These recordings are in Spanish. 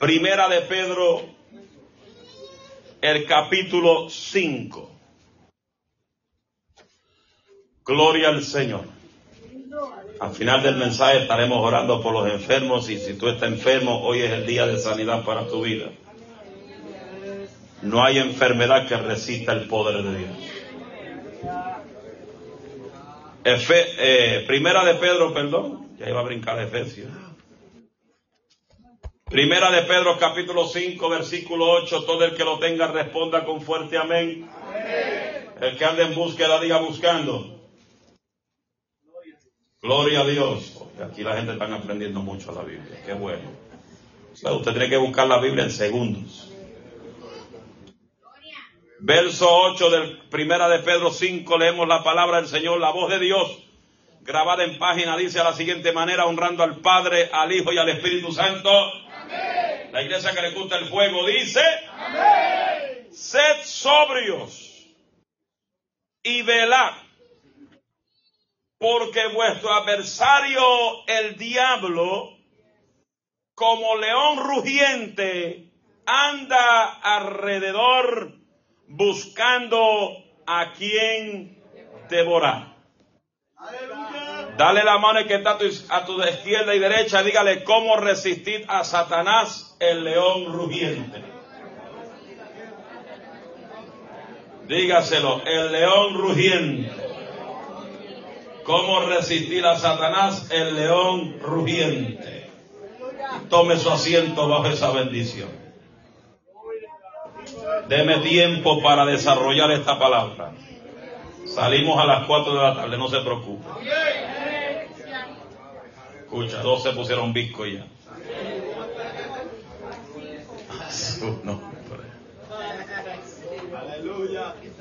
Primera de Pedro, el capítulo 5. Gloria al Señor. Al final del mensaje estaremos orando por los enfermos y si tú estás enfermo, hoy es el día de sanidad para tu vida. No hay enfermedad que resista el poder de Dios. Eh, primera de Pedro, perdón, ya iba a brincar Efesios. Primera de Pedro capítulo 5 versículo 8, todo el que lo tenga responda con fuerte amén. El que ande en búsqueda diga buscando. Gloria a Dios. aquí la gente está aprendiendo mucho la Biblia. Qué bueno. usted tiene que buscar la Biblia en segundos. Verso 8 del Primera de Pedro 5 leemos la palabra del Señor, la voz de Dios grabada en página dice a la siguiente manera, honrando al Padre, al Hijo y al Espíritu Santo. La iglesia que le gusta el fuego dice, sed sobrios y velad, porque vuestro adversario, el diablo, como león rugiente, anda alrededor buscando a quien devorar. Dale la mano que está a tu, izquierda y derecha. Dígale cómo resistir a Satanás, el león rugiente. Dígaselo, el león rugiente. ¿Cómo resistir a Satanás, el león rugiente? Tome su asiento bajo esa bendición. Deme tiempo para desarrollar esta palabra. Salimos a las 4 de la tarde, no se preocupe. Escucha, dos se pusieron bisco ya.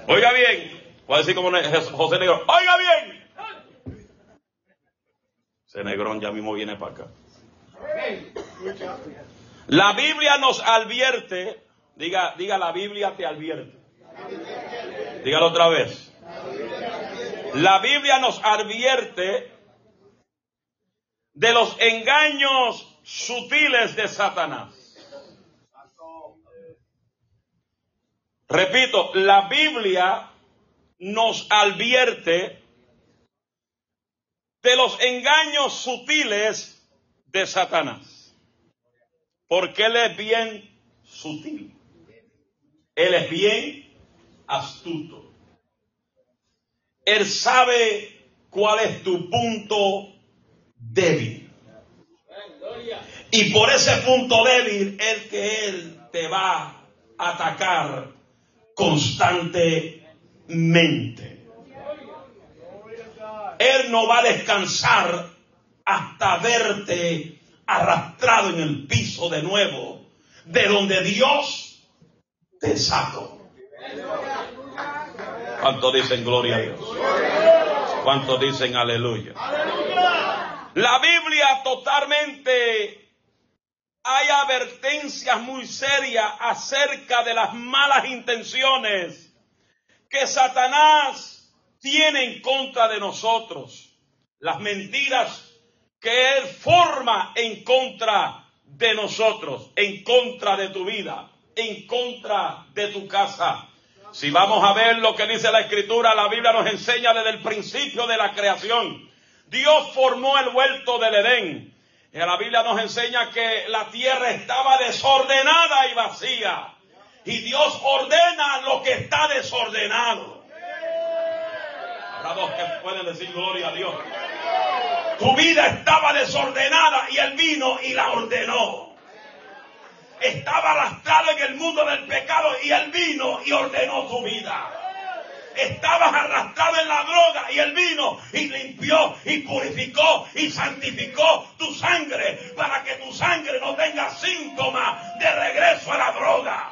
Oiga bien, voy a decir como José Negrón, oiga bien. Ese negrón ya mismo viene para acá. La Biblia nos advierte, diga, diga la Biblia te advierte. Dígalo otra vez. La Biblia nos advierte de los engaños sutiles de Satanás. Repito, la Biblia nos advierte de los engaños sutiles de Satanás. Porque Él es bien sutil. Él es bien astuto. Él sabe cuál es tu punto débil. Y por ese punto débil es que Él te va a atacar constantemente. Él no va a descansar hasta verte arrastrado en el piso de nuevo, de donde Dios te sacó. ¿Cuántos dicen gloria a Dios? ¿Cuántos dicen aleluya? La Biblia totalmente hay advertencias muy serias acerca de las malas intenciones que Satanás tiene en contra de nosotros. Las mentiras que él forma en contra de nosotros, en contra de tu vida, en contra de tu casa. Si vamos a ver lo que dice la escritura, la Biblia nos enseña desde el principio de la creación Dios formó el huerto del Edén. La Biblia nos enseña que la tierra estaba desordenada y vacía. Y Dios ordena lo que está desordenado. Habrá dos que pueden decir gloria a Dios. Tu vida estaba desordenada y Él vino y la ordenó. Estaba arrastrado en el mundo del pecado y Él vino y ordenó tu vida estabas arrastrado en la droga y él vino y limpió y purificó y santificó tu sangre para que tu sangre no tenga síntomas de regreso a la droga.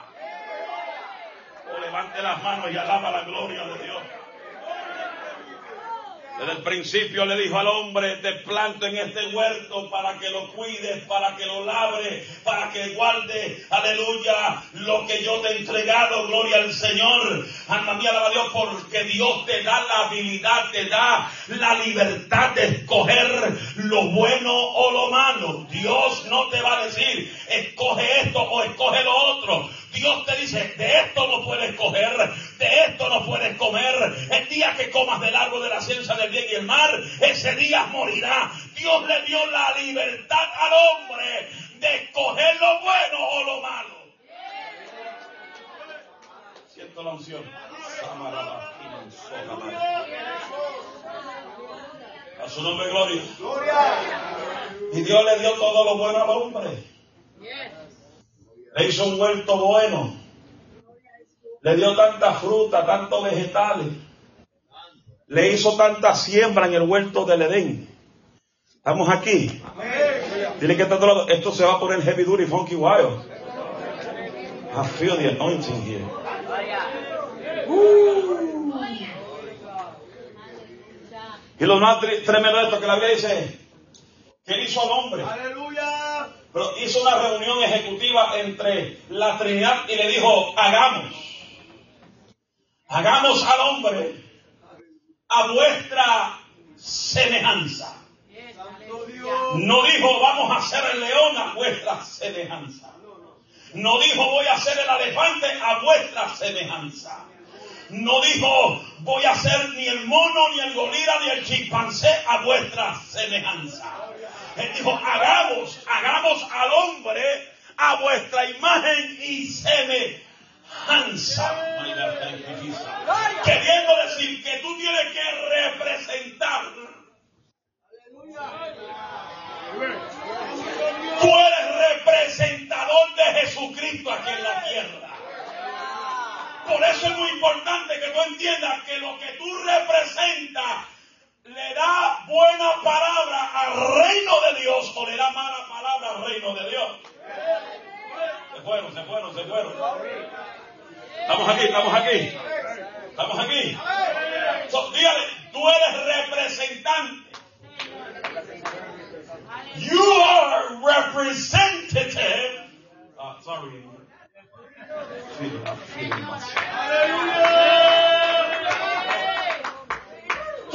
O levante las manos y alaba la gloria de Dios. Desde el principio le dijo al hombre, te planto en este huerto para que lo cuides, para que lo labre, para que guarde, aleluya, lo que yo te he entregado, gloria al Señor. Alma mía, alaba a Dios, porque Dios te da la habilidad, te da la libertad de escoger lo bueno o lo malo. Dios no te va a decir, escoge esto escoge lo otro. Dios te dice, de esto no puedes coger, de esto no puedes comer. El día que comas del árbol de la ciencia del bien y el mar, ese día morirá. Dios le dio la libertad al hombre de escoger lo bueno o lo malo. Siento la unción. A su nombre, gloria. Y Dios le dio todo lo bueno al hombre. Le hizo un huerto bueno. Le dio tanta fruta, tantos vegetales. Le hizo tanta siembra en el huerto del Edén. Estamos aquí. Dile que lado. Esto se va a poner heavy duty funky wild. I feel the anointing. Y lo más tremendo de esto que la Biblia dice que hizo al hombre. Aleluya. Hizo una reunión ejecutiva entre la Trinidad y le dijo, hagamos. Hagamos al hombre a vuestra semejanza. No dijo, vamos a hacer el león a vuestra semejanza. No dijo, voy a hacer el elefante a vuestra semejanza. No dijo, voy a hacer ni el mono, ni el gorila, ni el chimpancé a vuestra semejanza. Dijo, hagamos, hagamos al hombre a vuestra imagen y semejanza. Queriendo decir que tú tienes que representar. Tú eres representador de Jesucristo aquí en la tierra. Por eso es muy importante que tú entiendas que lo que tú representas le da buena palabra al reino de Dios o le da mala palabra al reino de Dios. Se fueron, se fueron, se fueron. Estamos aquí, estamos aquí. Estamos aquí. dígale, tú eres representante. You are representative. Uh, sorry.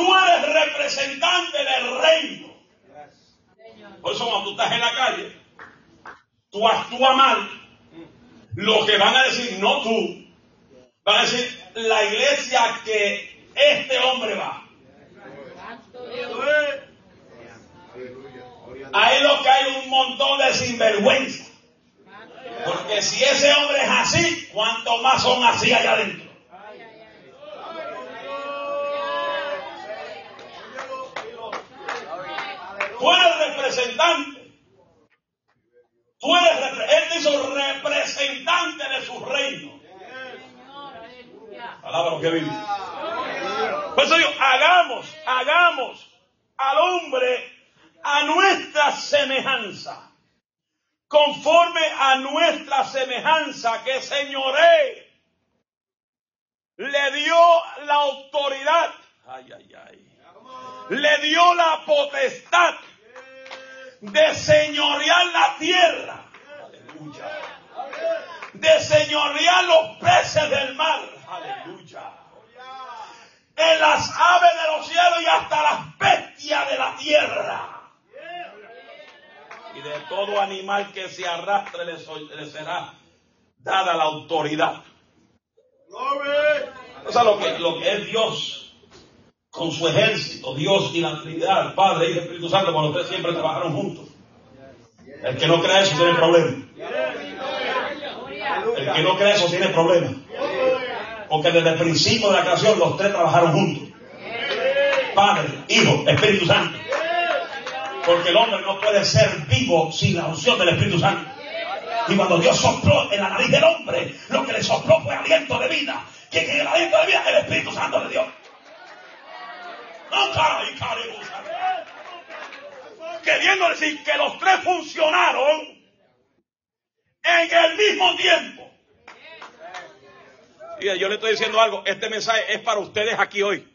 Tú eres representante del reino. Por eso cuando tú estás en la calle, tú actúas mal. Lo que van a decir, no tú, van a decir la iglesia que este hombre va. Ahí lo que hay un montón de sinvergüenza. Porque si ese hombre es así, ¿cuánto más son así allá adentro? Tú eres representante. Tú eres, representante de su reino. Palabra que vive. Por eso yo, hagamos, hagamos al hombre a nuestra semejanza conforme a nuestra semejanza que señoré le dio la autoridad, le dio la potestad de señorear la tierra, aleluya, de señorear los peces del mar, aleluya, en las aves de los cielos y hasta las bestias de la tierra. Y de todo animal que se arrastre le, será dada la autoridad. O sea, lo que, lo que es Dios con su ejército, Dios y la Trinidad, Padre y Espíritu Santo, cuando ustedes siempre trabajaron juntos. El que no cree eso tiene problema. El que no cree eso tiene problema. Porque desde el principio de la creación los tres trabajaron juntos. Padre, Hijo, Espíritu Santo. Porque el hombre no puede ser vivo sin la unción del Espíritu Santo. Y cuando Dios sopló en la nariz del hombre, lo que le sopló fue aliento de vida. ¿Quién es el aliento de vida? El Espíritu Santo de Dios. Queriendo decir que los tres funcionaron en el mismo tiempo. Y yo le estoy diciendo algo, este mensaje es para ustedes aquí hoy.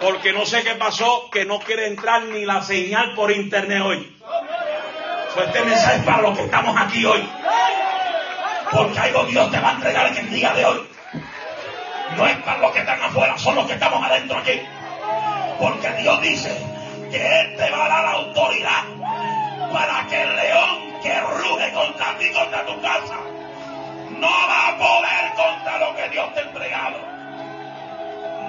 Porque no sé qué pasó, que no quiere entrar ni la señal por internet hoy. este mensaje es para los que estamos aquí hoy. Porque algo Dios te va a entregar en el día de hoy. No es para los que están afuera, son los que estamos adentro aquí. Porque Dios dice que Él te va a dar la autoridad para que el león que ruge contra ti, contra tu casa. No va a poder contra lo que Dios te ha entregado.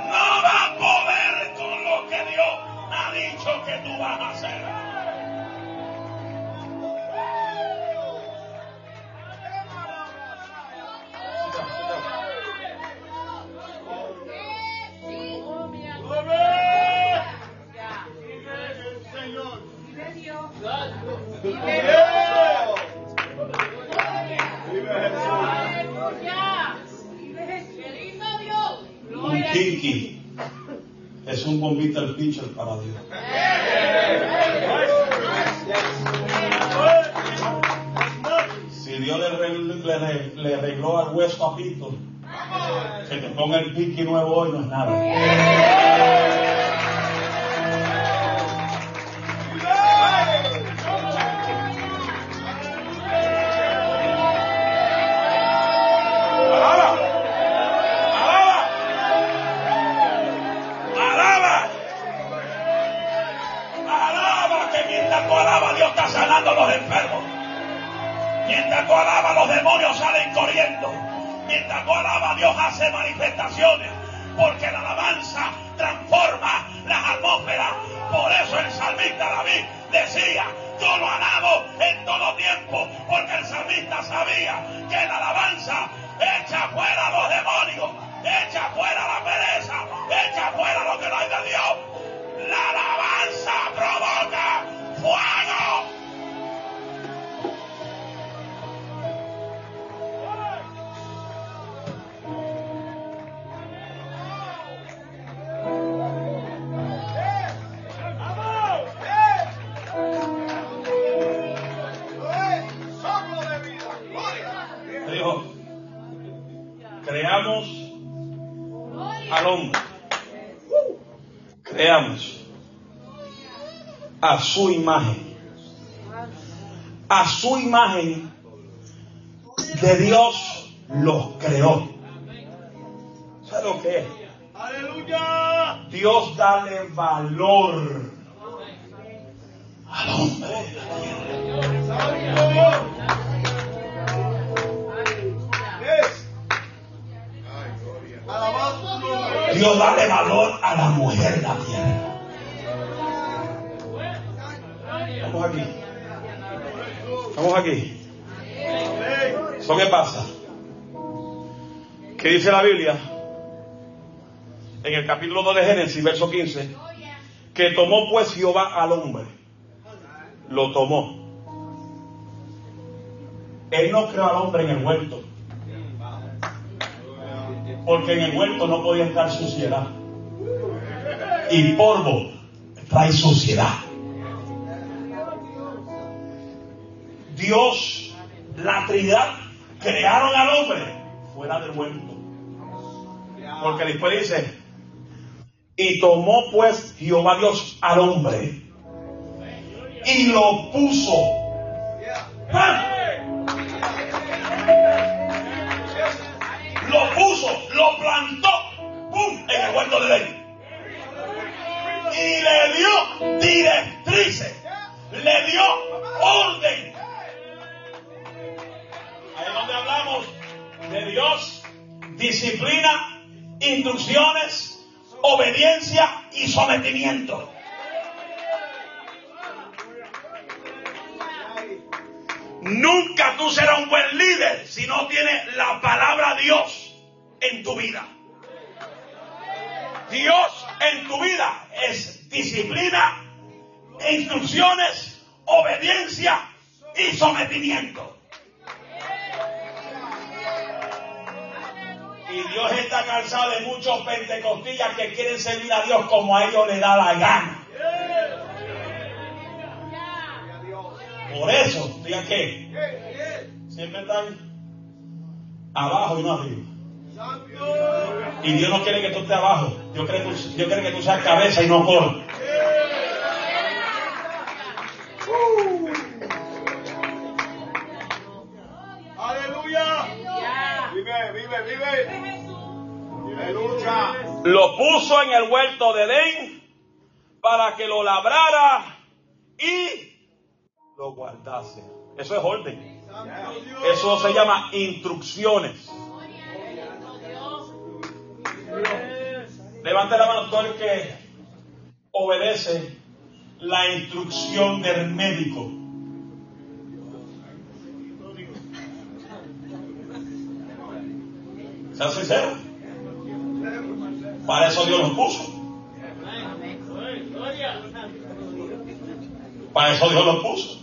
No va a poder con lo que Dios ha dicho que tú vas a hacer. Un Kiki es un bombita el pitcher para Dios. Si Dios le, arregló al hueso a Pito, que te ponga el Kiki nuevo hoy no es nada. Mientras tú los demonios salen corriendo. Mientras tú Dios hace manifestaciones. Porque la alabanza transforma las atmósferas. Por eso el salmista David decía, yo lo alabo en todo tiempo. Porque el salmista sabía que la alabanza echa fuera los demonios, echa fuera la pereza, echa fuera lo que no hay de Dios. Al hombre. Creamos a su imagen. A su imagen de Dios los creó. ¿Sabe lo que es? Aleluya. Dios dale valor al hombre. Dios dale valor a la mujer la tierra. Vamos aquí. Vamos aquí. ¿Eso qué pasa? ¿Qué dice la Biblia? En el capítulo 2 de Génesis, verso 15. Que tomó pues Jehová al hombre. Lo tomó. Él no creó al hombre en el huerto porque en el huerto no podía estar suciedad. Y polvo trae suciedad. Dios, la Trinidad, crearon al hombre fuera del huerto. Porque después dice, y tomó pues Jehová Dios al hombre y lo puso. lo puso, lo plantó, ¡pum! en el huerto de ley. Y le dio directrices, le dio orden. Ahí es donde hablamos de Dios, disciplina, instrucciones, obediencia y sometimiento. Nunca tú serás un buen líder si no tienes la palabra Dios en tu vida. Dios en tu vida es disciplina, instrucciones, obediencia y sometimiento. Y Dios está cansado de muchos pentecostillas que quieren servir a Dios como a ellos les da la gana. Por eso, digan que siempre están abajo y no arriba. Y Dios no quiere que tú estés abajo. Dios quiere, quiere que tú seas cabeza y no coro. Aleluya. Vive, vive, vive. Aleluya. Lo puso en el huerto de Edén para que lo labrara y lo guardase. Eso es orden. Eso se llama instrucciones. Levante la mano todo el que obedece la instrucción del médico. Sea sincero. Para eso Dios los puso. Para eso Dios los puso.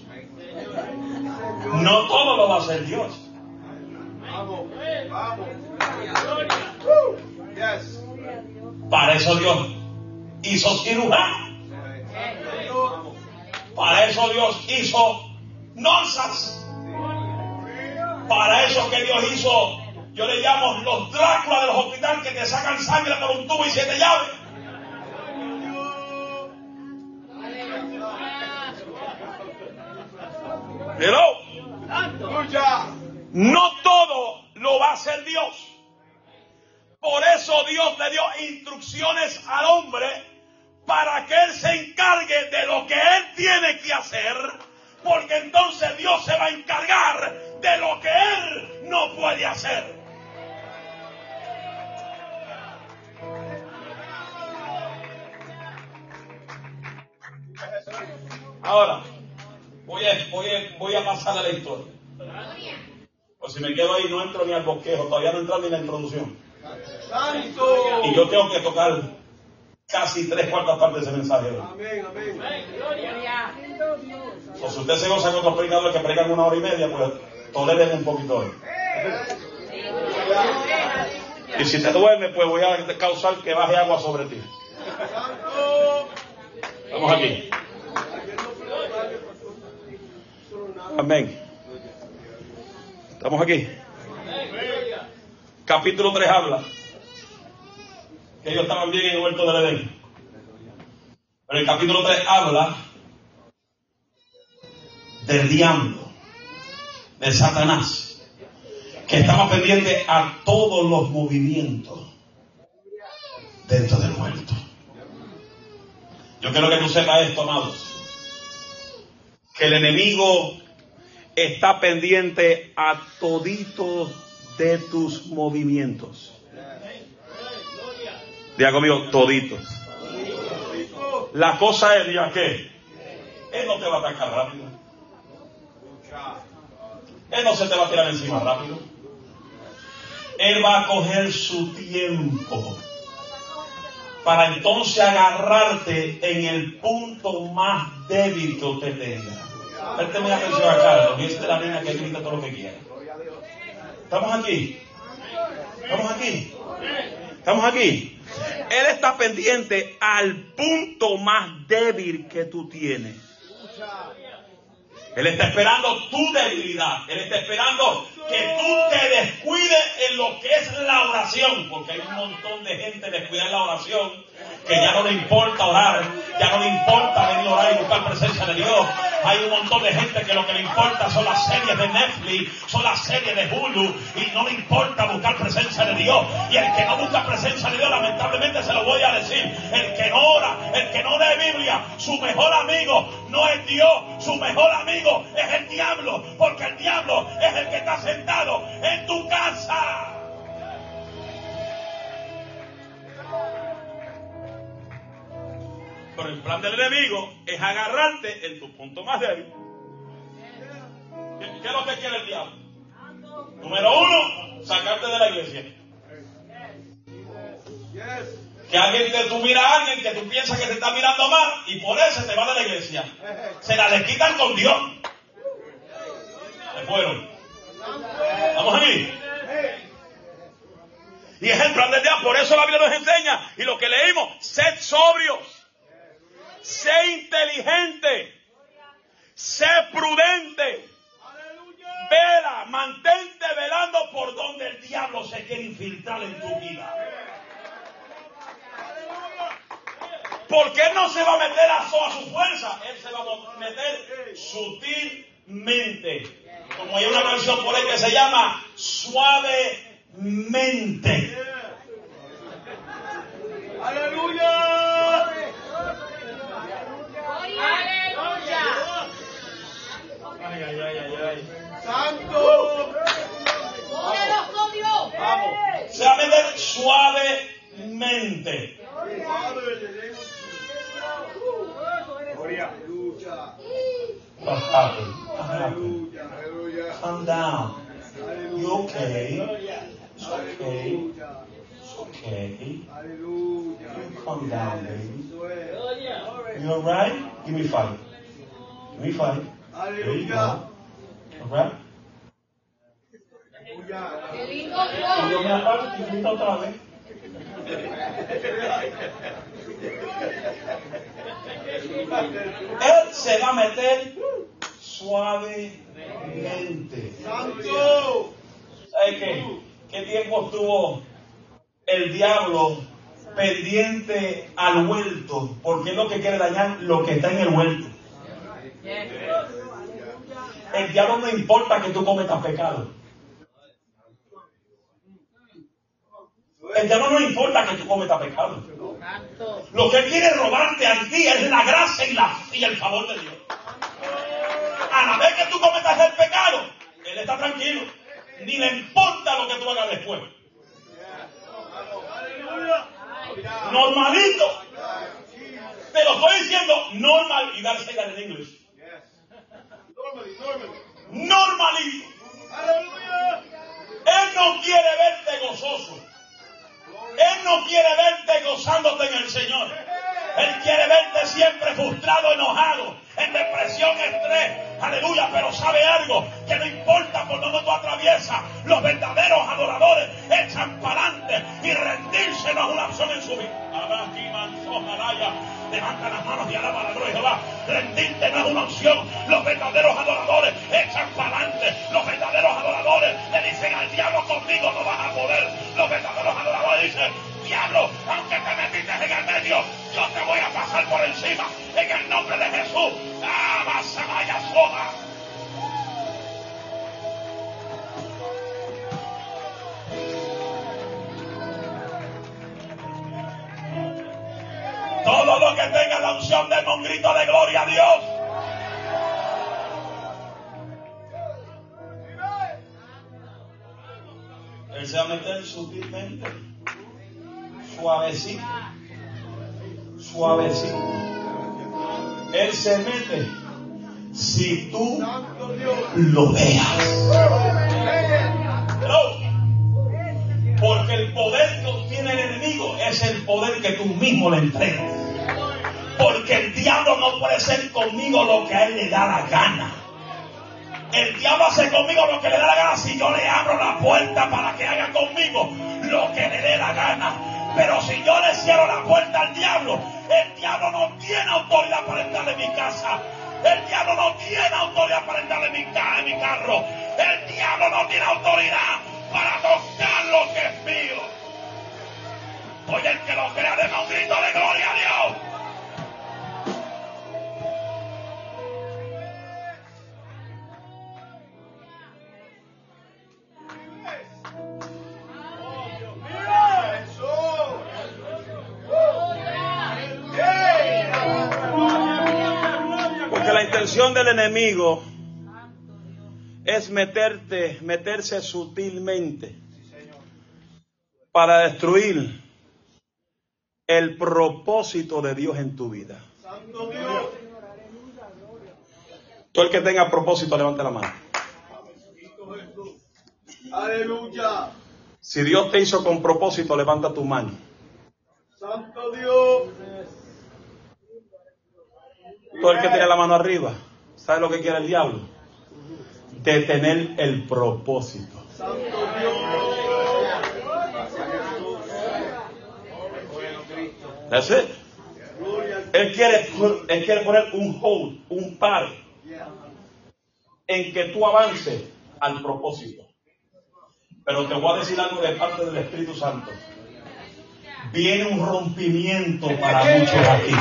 No todo lo va a hacer Dios. Para eso Dios hizo cirujano. Para eso Dios hizo nozas. Para eso que Dios hizo, yo le llamo los Drácula de los hospitales que te sacan sangre por un tubo y siete llaves. Hello. No todo lo va a hacer Dios. Por eso Dios le dio instrucciones al hombre para que él se encargue de lo que él tiene que hacer, porque entonces Dios se va a encargar de lo que él no puede hacer. Ahora, voy a, voy a, voy a pasar a la historia. O si me quedo ahí, no entro ni al bosquejo, todavía no entro ni en la introducción. Y yo tengo que tocar casi tres cuartas partes de ese mensaje. Amén, amén. O si usted se goza con otros predicadores que predican una hora y media, pues toleren un poquito hoy. Y si te duerme, pues voy a causar que baje agua sobre ti. Vamos aquí. Amén. ¿Estamos aquí? Capítulo 3 habla que ellos estaban bien en el huerto del Edén. Pero el capítulo 3 habla del diablo, de Satanás, que estaba pendiente a todos los movimientos dentro del huerto. Yo quiero que tú sepas esto, amados, que el enemigo está pendiente a toditos de tus movimientos. Diga conmigo, toditos. La cosa es, ya que Él no te va a atacar rápido. Él no se te va a tirar encima rápido. Él va a coger su tiempo para entonces agarrarte en el punto más débil que usted tenga. Présteme atención a Carlos, y es la niña que grita todo lo que quiera. ¿Estamos aquí? ¿Estamos aquí? ¿Estamos aquí? Él está pendiente al punto más débil que tú tienes. Él está esperando tu debilidad. Él está esperando que tú te descuides en lo que es la oración. Porque hay un montón de gente descuida en la oración que ya no le importa orar, ya no le importa venir a orar y buscar presencia de Dios. Hay un montón de gente que lo que le importa son las series de Netflix, son las series de Hulu y no le importa buscar presencia de Dios. Y el que no busca presencia de Dios, lamentablemente se lo voy a decir, el que no ora, el que no lee Biblia, su mejor amigo no es Dios, su mejor amigo es el diablo, porque el diablo es el que está en tu casa. Pero el plan del enemigo es agarrarte en tu punto más débil. ¿Qué, es lo que quiere el diablo? Número uno, sacarte de la iglesia. Que alguien te, tú miras a alguien que tú piensas que te está mirando mal y por eso te va de la iglesia. Se la le quitan con Dios. Se fueron. ¿Vamos aquí? Y es el plan del diablo. Por eso la Biblia nos enseña. Y lo que leímos, sed sobrios. Sé inteligente. Sé prudente. Vela, mantente velando por donde el diablo se quiere infiltrar en tu vida. Porque él no se va a meter a, a su fuerza, él se va a meter sutilmente. Como hay una canción por ahí que se llama Suavemente. Aleluya. Aleluya. Ay, ay, ay, ay, ay. ¡Santo! Se va a meter suavemente. Gloria. What happened? Calm down. You okay? It's okay. It's okay. You Calm down, baby. You alright? Give me five. Give me five. There you go. Alright? Yo me aparto y grito otra vez. Él se va a meter suavemente. ¡Santo! ¿Sabe qué? ¿Qué tiempo estuvo el diablo pendiente al huerto? Porque es lo que quiere dañar lo que está en el huerto. El diablo no importa que tú cometas pecado. El diablo no importa que tú cometas pecado. Lo que quiere robarte a ti es la gracia y, la, y el favor de Dios. A la vez que tú cometas el pecado, él está tranquilo. Ni le importa lo que tú hagas después. Normalito. Te lo estoy diciendo normal y darse en inglés. Normalito. Él no quiere verte gozoso. Él no quiere verte gozándote en el Señor. Él quiere verte siempre frustrado, enojado, en depresión, estrés. Aleluya, pero sabe algo, que no importa por dónde tú atraviesas, los verdaderos adoradores echan para adelante y rendirse no es en su vida. Levanta las manos y alaba la gloria de Jehová. Rendirte no es una opción. Los verdaderos adoradores echan para adelante. Los verdaderos adoradores le dicen al diablo conmigo no vas a poder. Los verdaderos adoradores dicen, diablo, aunque te metiste en el medio, yo te voy a pasar por encima. En el nombre de Jesús. ¡Ah, vas a vaya! Todo lo que tenga la unción de un grito de gloria a Dios. Él se va a meter sutilmente, suavecito, suavecito. Él se mete si tú lo veas. Porque el poder que obtiene el enemigo es el poder que tú mismo le entregas. Porque el diablo no puede hacer conmigo lo que a él le da la gana. El diablo hace conmigo lo que le da la gana si yo le abro la puerta para que haga conmigo lo que le dé la gana. Pero si yo le cierro la puerta al diablo, el diablo no tiene autoridad para entrar en mi casa. El diablo no tiene autoridad para entrar en mi, ca- en mi carro. El diablo no tiene autoridad para tocar lo que es mío. Oye, el que lo crea, déme un de gloria a Dios. Porque la intención del enemigo es meterte, meterse sutilmente para destruir el propósito de Dios en tu vida. Santo Dios. Todo el que tenga propósito, levante la mano. Aleluya. Si Dios te hizo con propósito, levanta tu mano. Santo Dios. Todo el que tiene la mano arriba, ¿sabe lo que quiere el diablo? Detener el propósito. Él quiere, él quiere poner un hold, un par, en que tú avances al propósito. Pero te voy a decir algo de parte del Espíritu Santo. Viene un rompimiento para muchos aquí.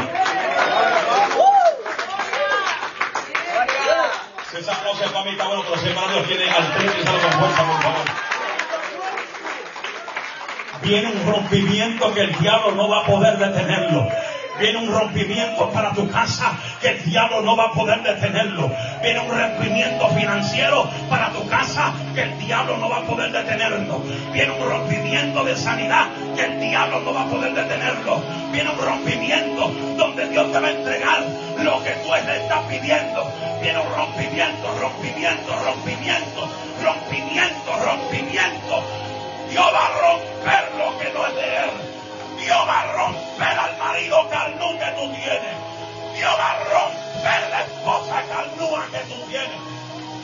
Si esa no para Dios tiene al triple y sale con fuerza, por favor. Viene un rompimiento que el diablo no va a poder detenerlo. Viene un rompimiento para tu casa que el diablo no va a poder detenerlo. Viene un rompimiento financiero para tu casa que el diablo no va a poder detenerlo. Viene un rompimiento de sanidad que el diablo no va a poder detenerlo. Viene un rompimiento donde Dios te va a entregar lo que tú le estás pidiendo. Viene un rompimiento, rompimiento, rompimiento, rompimiento, rompimiento. Dios va a romper lo que no es de él. Dios va a romper al marido carnú que tú tienes. Dios va a romper la esposa carnúa que tú tienes.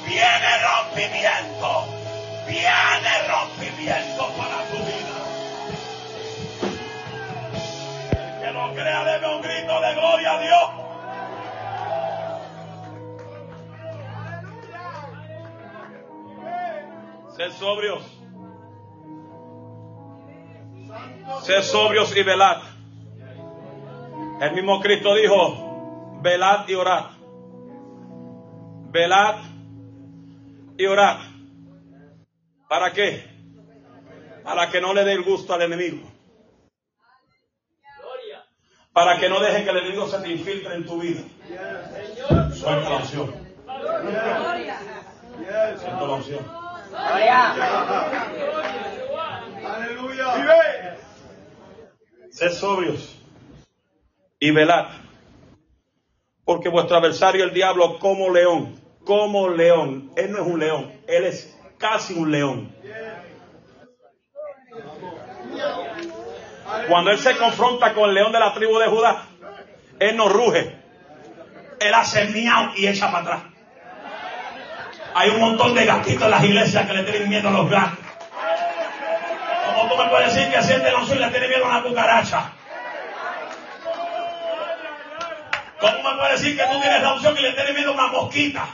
Viene rompimiento. Viene rompimiento para tu vida. El que no crea, debe un grito de gloria a Dios. Ser sobrios. Sed sobrios y velad. El mismo Cristo dijo, velad y orad. Velad y orad. ¿Para qué? Para que no le dé el gusto al enemigo. Para que no deje que el enemigo se te infiltre en tu vida. Suelta la unción. Suelta la unción. Aleluya. Sed sobrios y velad. Porque vuestro adversario, el diablo, como león, como león, él no es un león, él es casi un león. Cuando él se confronta con el león de la tribu de Judá, él no ruge, él hace miau y echa para atrás. Hay un montón de gatitos en las iglesias que le tienen miedo a los gatos. ¿Cómo tú me puedes decir que siente la le tiene miedo a una cucaracha? ¿Cómo me puedes decir que tú tienes la unción y le tienes miedo a una mosquita?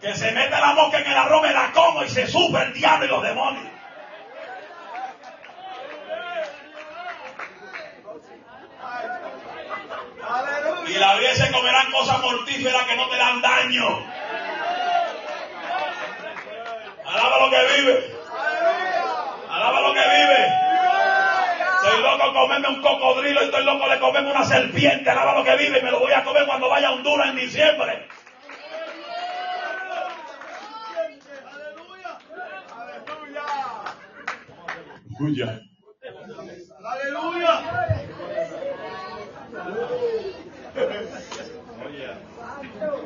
Que se mete la mosca en el arroz, me la como y se sufre el diablo y los demonios. Y la Biblia se comerán cosas mortíferas que no te dan daño. Alaba lo que vive. Alaba lo que vive. Estoy loco de comerme un cocodrilo y estoy loco de comerme una serpiente. Alaba lo que vive y me lo voy a comer cuando vaya a Honduras en diciembre. Aleluya. Aleluya. Aleluya.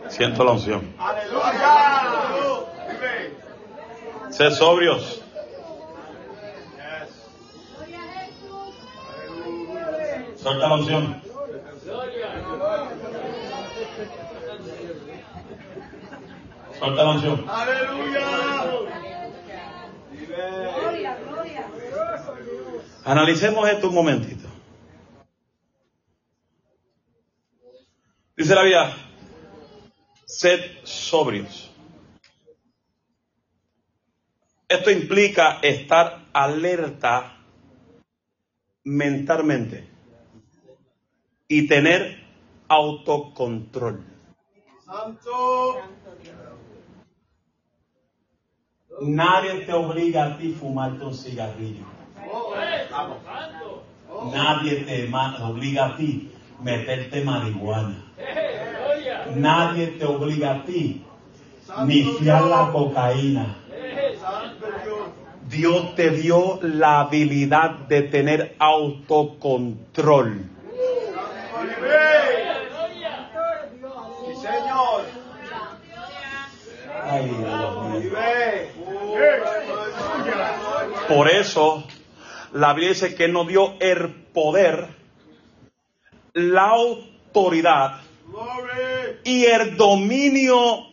Siento la unción. Aleluya. Sed sobrios. Suelta la unción. Suelta la unción. Aleluya. Vive. Analicemos esto un momentito. Dice la Biblia, sed sobrios. Esto implica estar alerta mentalmente y tener autocontrol. Santo. Nadie te obliga a ti a fumarte un cigarrillo. Nadie te obliga a ti a meterte marihuana. Nadie te obliga a ti ni fiar la cocaína. Dios te dio la habilidad de tener autocontrol. Vive. Sí, Señor. Ay, Dios mío. Vive. Aleluya. Por eso la Biblia dice que nos dio el poder, la autoridad y el dominio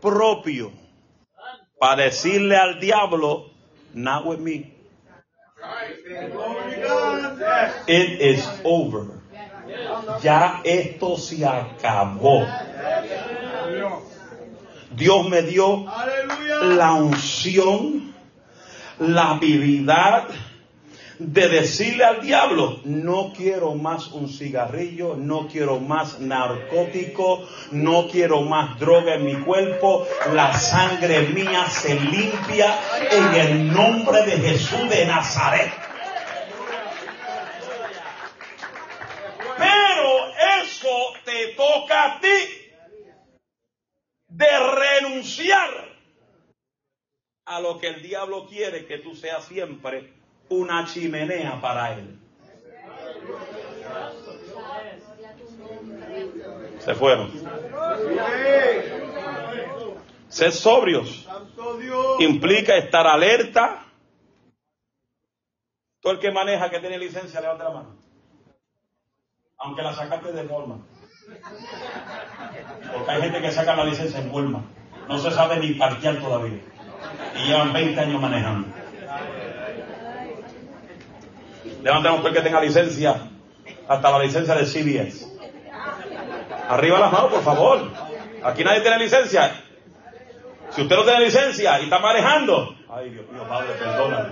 propio para decirle al diablo, not with me. It is over. Ya esto se acabó. Dios me dio la unción, la habilidad de decirle al diablo, no quiero más un cigarrillo, no quiero más narcótico, no quiero más droga en mi cuerpo, la sangre mía se limpia en el nombre de Jesús de Nazaret. De renunciar a lo que el diablo quiere que tú seas siempre una chimenea para él. Se fueron. Ser sobrios implica estar alerta. Todo el que maneja, que tiene licencia, levanta la mano. Aunque la sacaste de forma. Porque hay gente que saca la licencia en Walmart. No se sabe ni parquear todavía. Y llevan 20 años manejando. Levanten todo el que tenga licencia. Hasta la licencia de CBS. Arriba las manos, por favor. Aquí nadie tiene licencia. Si usted no tiene licencia y está manejando, ay Dios mío, Padre, perdóname.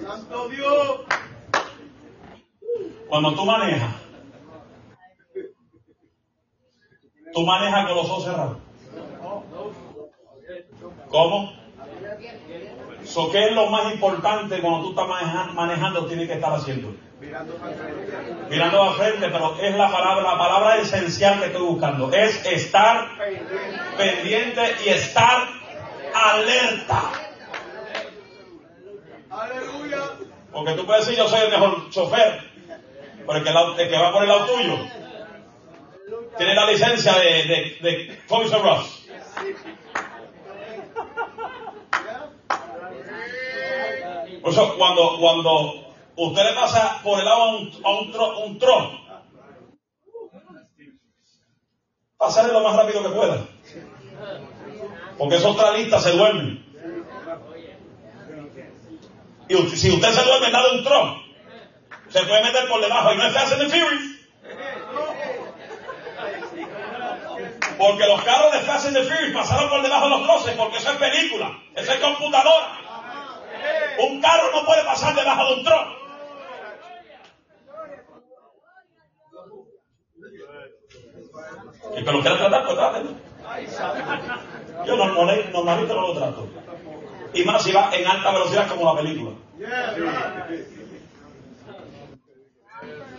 Santo Dios. Cuando tú manejas, tú manejas con los ojos cerrados. ¿Cómo? So, ¿Qué es lo más importante cuando tú estás maneja- manejando? Tienes que estar haciendo. Mirando para frente. Mirando a frente, pero es la palabra, la palabra esencial que estoy buscando. Es estar pendiente y estar alerta. Aleluya. Porque tú puedes decir, yo soy el mejor chofer, pero el que, el que va por el lado tuyo tiene la licencia de, de, de. Por eso, cuando, cuando usted le pasa por el lado a un, a un, tro, un tro, pásale lo más rápido que pueda. Porque esos tralistas se duermen. Y si usted se duerme lado de un tron, se puede meter por debajo y no es Fast and the Furious. Porque los carros de Fast and the Furious pasaron por debajo de los troces, porque eso es película, eso es computadora. Un carro no puede pasar debajo de un tron. Y que lo quiera tratar, pues trátelo. Yo normal- normalmente no lo trato. Y más si va en alta velocidad como la película.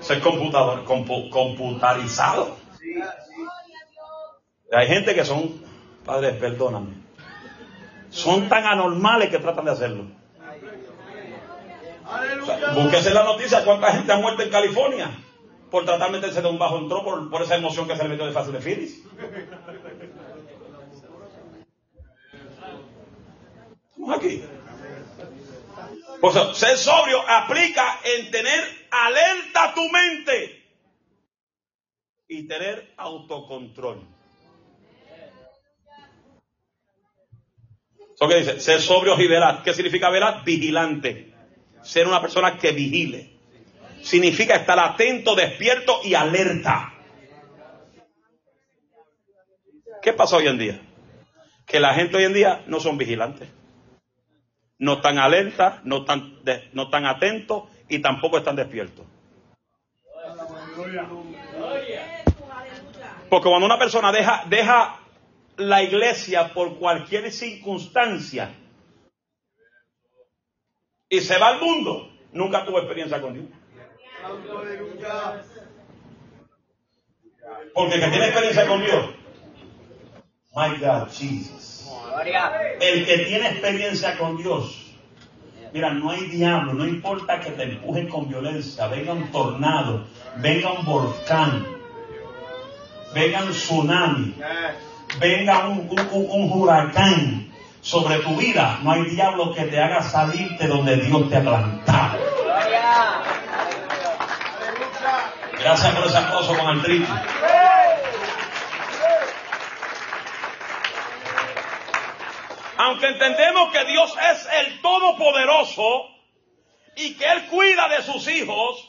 Es computador, compu- computarizado. Hay gente que son, padres, perdóname, son tan anormales que tratan de hacerlo. O sea, búsquese la noticia cuánta gente ha muerto en California por tratar de meterse de un bajo entró por, por esa emoción que se le metió de fácil de Filis. Estamos aquí. Eso, ser sobrio aplica en tener alerta tu mente y tener autocontrol. ¿Eso qué dice? Ser sobrio y veraz. ¿Qué significa veraz? Vigilante. Ser una persona que vigile. Significa estar atento, despierto y alerta. ¿Qué pasa hoy en día? Que la gente hoy en día no son vigilantes. No están alertas, no están, no están atentos y tampoco están despiertos. Porque cuando una persona deja, deja la iglesia por cualquier circunstancia y se va al mundo, nunca tuvo experiencia con Dios. Porque el que tiene experiencia con Dios, my God, Jesus. El que tiene experiencia con Dios, mira, no hay diablo, no importa que te empujen con violencia, venga un tornado, venga un volcán, venga un tsunami, venga un, un- un- un huracán sobre tu vida, no hay diablo que te haga salir de donde Dios te ha plantado. Gracias por ese aplauso con artritis. Aunque entendemos que Dios es el Todopoderoso y que Él cuida de sus hijos,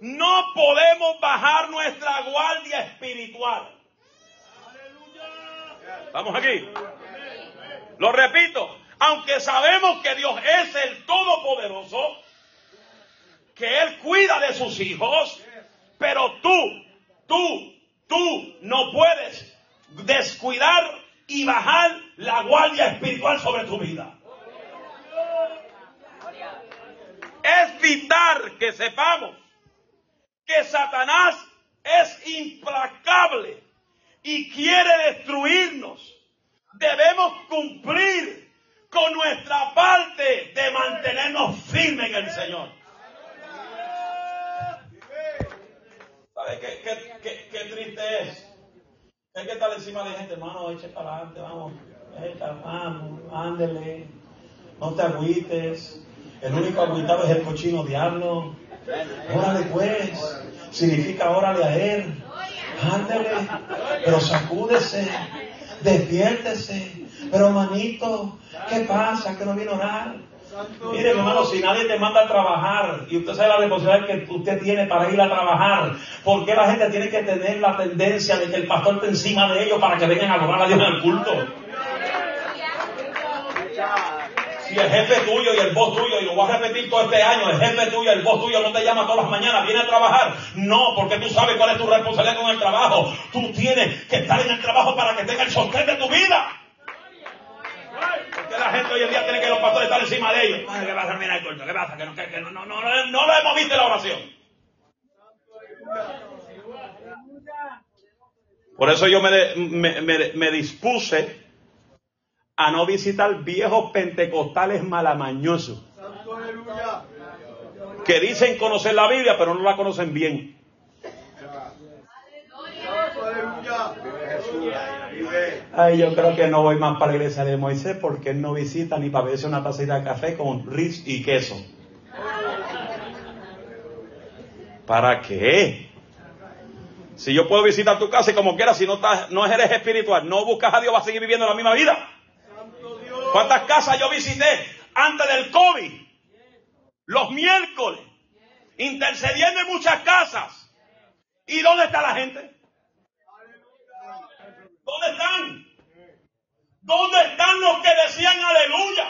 no podemos bajar nuestra guardia espiritual. ¿Estamos aquí? Lo repito, aunque sabemos que Dios es el Todopoderoso, que Él cuida de sus hijos, pero tú, tú, tú no puedes descuidar y bajar la guardia espiritual sobre tu vida. Es vital que sepamos que Satanás es implacable y quiere destruirnos, debemos cumplir con nuestra parte de mantenernos firmes en el Señor. ¿Sabe qué, qué, qué, qué triste es? Hay que estar encima de gente, hermano, eche para adelante, vamos, echa, vamos, ándele, no te agüites. El único agüitado es el cochino diablo. Órale pues, significa órale a él. Ándele, pero sacúdese, despiértese. Pero manito, ¿qué pasa? Que no viene a orar. Mire, hermano, si nadie te manda a trabajar y usted sabe la responsabilidad que usted tiene para ir a trabajar, ¿por qué la gente tiene que tener la tendencia de que el pastor esté encima de ellos para que vengan a adorar a Dios en el culto? Si el jefe tuyo y el voz tuyo, y lo voy a repetir todo este año, el jefe tuyo y el voz tuyo no te llama todas las mañanas, viene a trabajar. No, porque tú sabes cuál es tu responsabilidad con el trabajo. Tú tienes que estar en el trabajo para que tenga el sostén de tu vida. Porque la gente hoy en día tiene que los pastores estar encima de ellos. ¿Qué pasa? Mira el ¿qué pasa? Que no, que, que no, no, no, no, lo hemos visto en la oración. Por eso yo me, de- me, me- me dispuse a no visitar viejos pentecostales malamañosos que dicen conocer la Biblia pero no la conocen bien. Ay, yo creo que no voy más para la iglesia de Moisés porque él no visita ni para beberse una tacita de café con ris y queso. ¿Para qué? Si yo puedo visitar tu casa y como quieras, si no, estás, no eres espiritual, no buscas a Dios, vas a seguir viviendo la misma vida. ¿Cuántas casas yo visité antes del COVID? Los miércoles, intercediendo en muchas casas. ¿Y dónde está la gente? ¿Dónde están? ¿Dónde están los que decían aleluya?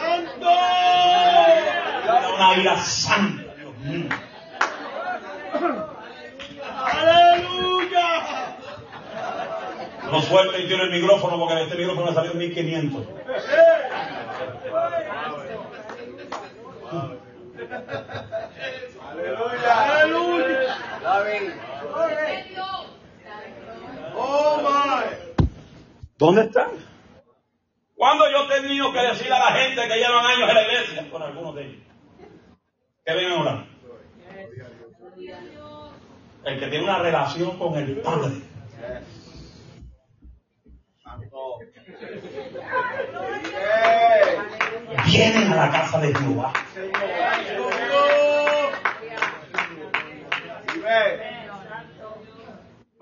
Santo. Era una ira santa, Dios mío. Aleluya. No suelta y tiene el micrófono porque de este micrófono me salió 1500. Aleluya. Aleluya. Oh my. ¿Dónde están? ¿Cuándo yo he tenido que decir a la gente que llevan años en la iglesia? Con algunos de ellos. Que vengan a orar. El que tiene una relación con el Padre. Vienen a la casa de Jehová.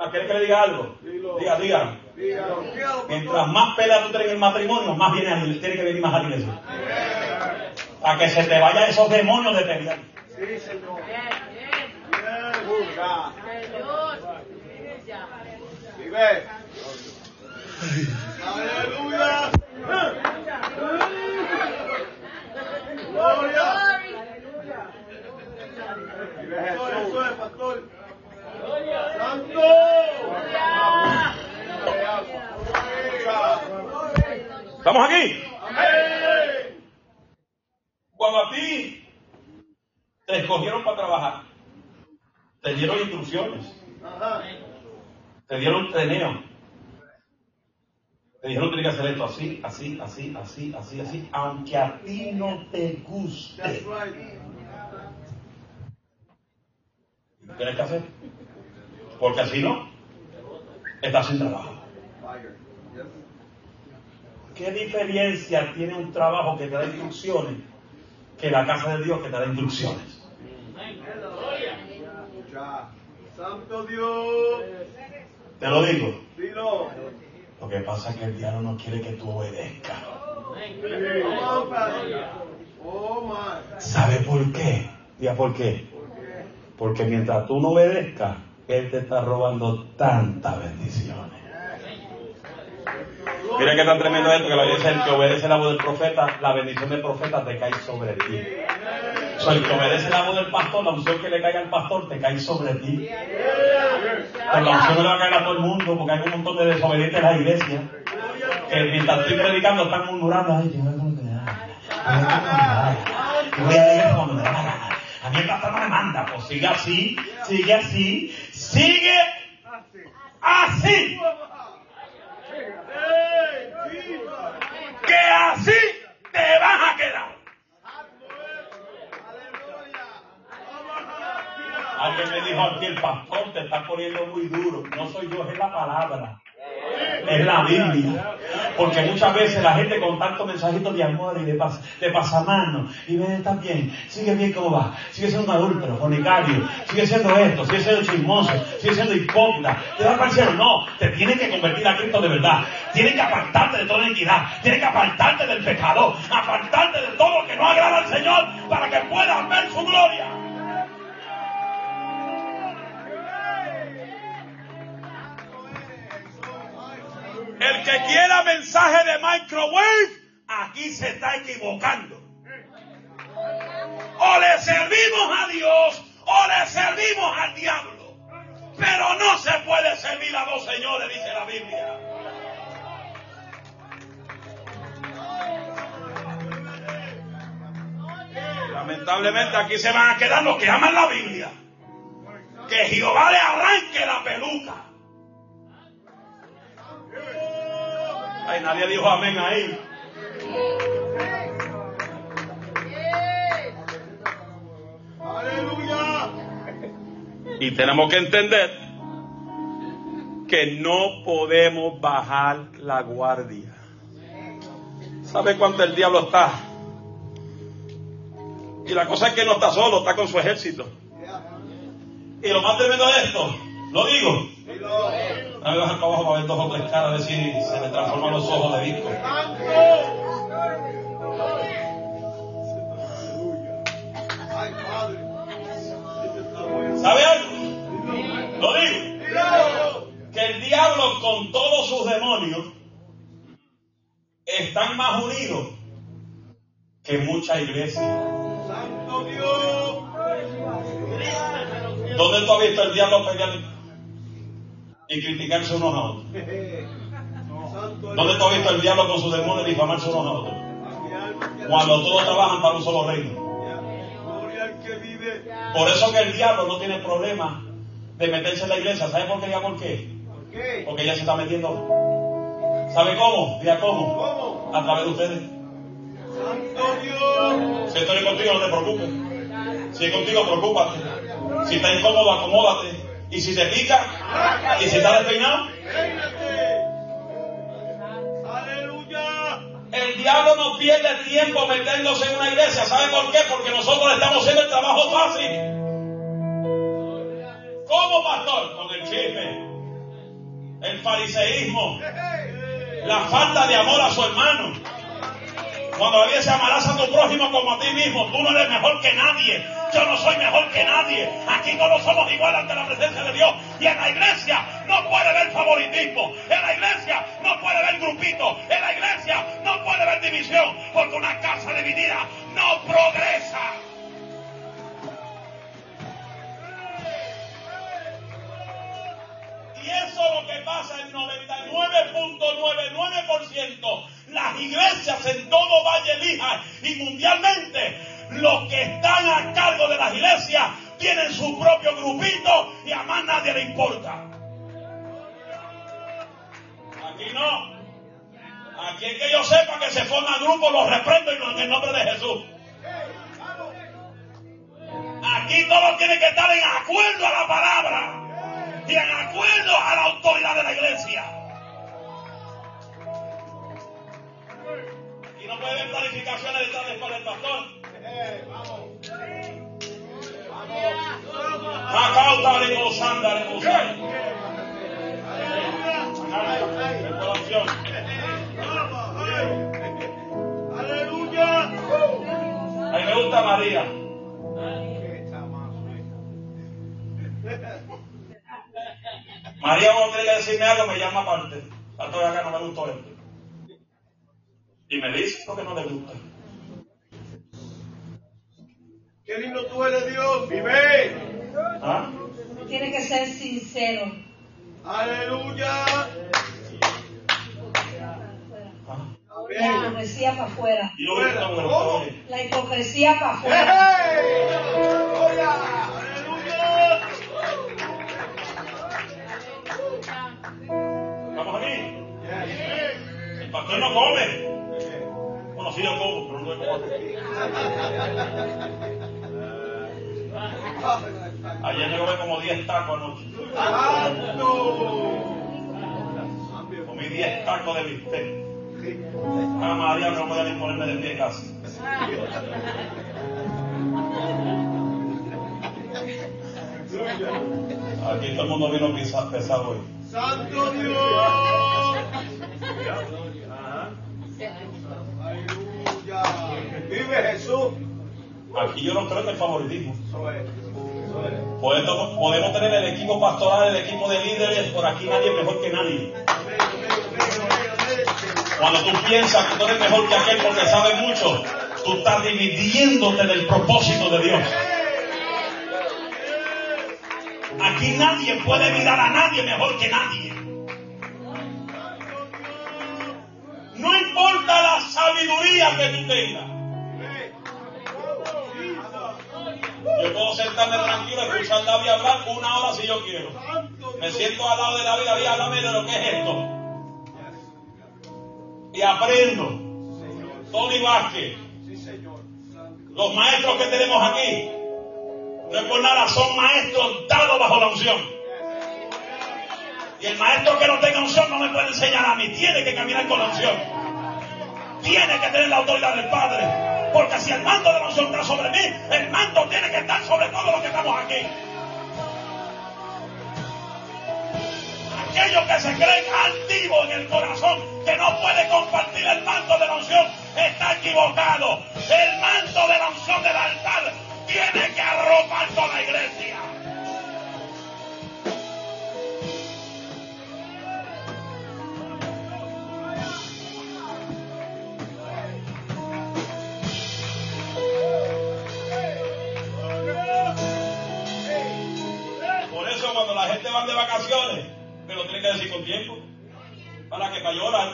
Santo Dios. Vive. ¿Para querer que le diga algo? Diga, diga. Dígalo, dígalo, Mientras más pelea tú tienes en el matrimonio, más viene a- tiene que venir más a la iglesia. Para que se te vayan esos demonios de pelear. Sí, Señor. Aleluya. Gloria. Eso es, pastor. Santo. ¿Estamos aquí? Amén. Cuando a ti te escogieron para trabajar, te dieron instrucciones, te dieron treneo. Te dijeron tienes que hacer esto así, así, así, así, así, así, aunque a ti no te guste. ¿Lo tienes que hacer? Porque así no, estás sin trabajo. ¿Qué diferencia tiene un trabajo que te da instrucciones que la casa de Dios que te da instrucciones? Santo Dios. Te lo digo. Dilo. Lo que pasa es que el diablo no quiere que tú obedezcas. Oh. ¿Sabe por qué? Diga. ¿Por qué? Porque mientras tú no obedezcas, Él te está robando tantas bendiciones. Mira que tan tremendo esto que la dice, el que obedece la voz del profeta, la bendición del profeta te cae sobre ti. O sea, el que obedece la voz del pastor, la unción que le cae al pastor te cae sobre ti. Pero la unción no le va a caer a todo el mundo porque hay un montón de desobedientes en la iglesia que mientras estoy predicando están murmurando. Ay, Yo voy a da la gana. A mí el pastor me manda. Pues sigue así, sigue así, sigue así. Que así te vas a quedar. Alguien me dijo aquí, el pastor te está poniendo muy duro. No soy yo, es la palabra. Es la Biblia. Porque muchas veces la gente con tantos mensajitos de amor y de, pas, de pasamano, y ve, está bien, sigue bien como va, sigue siendo un adúltero, fornicario, sigue siendo esto, sigue siendo chismoso, sigue siendo hipócrita, te va a parecer, no, te tiene que convertir a Cristo de verdad, tiene que apartarte de toda iniquidad, tiene que apartarte del pecado, apartarte de todo lo que no agrada al Señor para que puedas ver su gloria. El que quiera mensaje de microwave, aquí se está equivocando. O le servimos a Dios o le servimos al diablo. Pero no se puede servir a dos señores, dice la Biblia. Lamentablemente aquí se van a quedar los que aman la Biblia. Que Jehová le arranque la peluca. Ay, nadie dijo amén ahí. Aleluya. Y tenemos que entender que no podemos bajar la guardia. ¿Sabe cuánto el diablo está? Y la cosa es que no está solo, está con su ejército. Y lo más tremendo es esto, lo digo. A ver, bajar para abajo para ver dos o tres caras, a ver si se me transforman los ojos de Padre. ¿Sabe algo? Lo digo. Que el diablo con todos sus demonios están más unidos que mucha iglesia. Santo Dios. ¿Dónde tú has visto el diablo pelear y criticarse unos a otros? ¿Dónde has visto el diablo con sus demonios difamarse unos a otros? Cuando todos trabajan para un solo reino. Por eso que el diablo no tiene problema de meterse en la iglesia. ¿Sabe por qué? ¿Ya por qué? ¿Por qué? Porque ya se está metiendo. ¿Sabe cómo? Cómo. ¿Cómo? A través de ustedes. Santo Dios. Si estoy contigo, no te preocupes. Si es contigo, preocúpate. Si está incómodo, acomódate. Y si te pica, y si está despeinado. Aleluya. el diablo no pierde tiempo metiéndose en una iglesia. ¿Sabe por qué? Porque nosotros le estamos haciendo el trabajo fácil. ¿Cómo, pastor? Con el chisme, el fariseísmo, la falta de amor a su hermano. Cuando la Biblia se amarás a tu prójimo como a ti mismo, tú no eres mejor que nadie. Yo no soy mejor que nadie. Aquí todos somos iguales ante la presencia de Dios. Y en la iglesia no puede haber favoritismo. En la iglesia no puede haber grupito. En la iglesia no puede haber división. Porque una casa dividida no progresa. Y eso es lo que pasa en 99.99%. Las iglesias en todo Valle Lija y mundialmente, los que están a cargo de las iglesias tienen su propio grupito y a más nadie le importa. Aquí no. Aquí es que yo sepa que se forman grupos, los reprendo en el nombre de Jesús. Aquí todos tienen que estar en acuerdo a la palabra y en acuerdo a la autoridad de la iglesia. No puede haber planificaciones detrás del para el pastor. De de. Aleluya. A mí me gusta María. María cuando tiene que decirme algo me llama aparte. Tanto acá no me gustó esto. Y me dice lo que no le gusta. Qué lindo tú eres Dios. Vive. ¿Ah? Tiene que ser sincero. Aleluya. ¿Ah? Amén. hipocresía para afuera. La hipocresía para afuera. ¿Estamos aquí? El pastor no come. Bueno, sí yo como, pero no como. Ayer me comí como 10 tacos anoche. Comí 10 tacos de bistec. Ah, María, no podía ni ponerme de pie casi. Aquí todo el mundo vino pesado hoy. Santo Dios. Vive Jesús. Aquí yo no creo en el favoritismo. Podemos, podemos tener el equipo pastoral, el equipo de líderes, por aquí nadie es mejor que nadie. Cuando tú piensas que tú eres mejor que aquel porque sabe mucho, tú estás dividiéndote del propósito de Dios. Aquí nadie puede mirar a nadie mejor que nadie. No importa la sabiduría que tú tengas. Yo puedo sentarme tranquilo, escuchar David hablar una hora si yo quiero. Me siento al lado de David, David, háblame de lo que es esto. Y aprendo. Tony Vázquez, los maestros que tenemos aquí, no es por nada, son maestros dados bajo la unción. Y el maestro que no tenga unción no me puede enseñar a mí, tiene que caminar con la unción. Tiene que tener la autoridad del Padre. Porque si el mando de la unción está sobre mí, el mando tiene que estar sobre todos los que estamos aquí. Aquellos que se creen altivos en el corazón, que no puede compartir el manto de la unción, está equivocado. El manto de la unción del altar tiene que arropar toda la iglesia. De vacaciones, me lo tiene que decir con tiempo. Para que para llorar.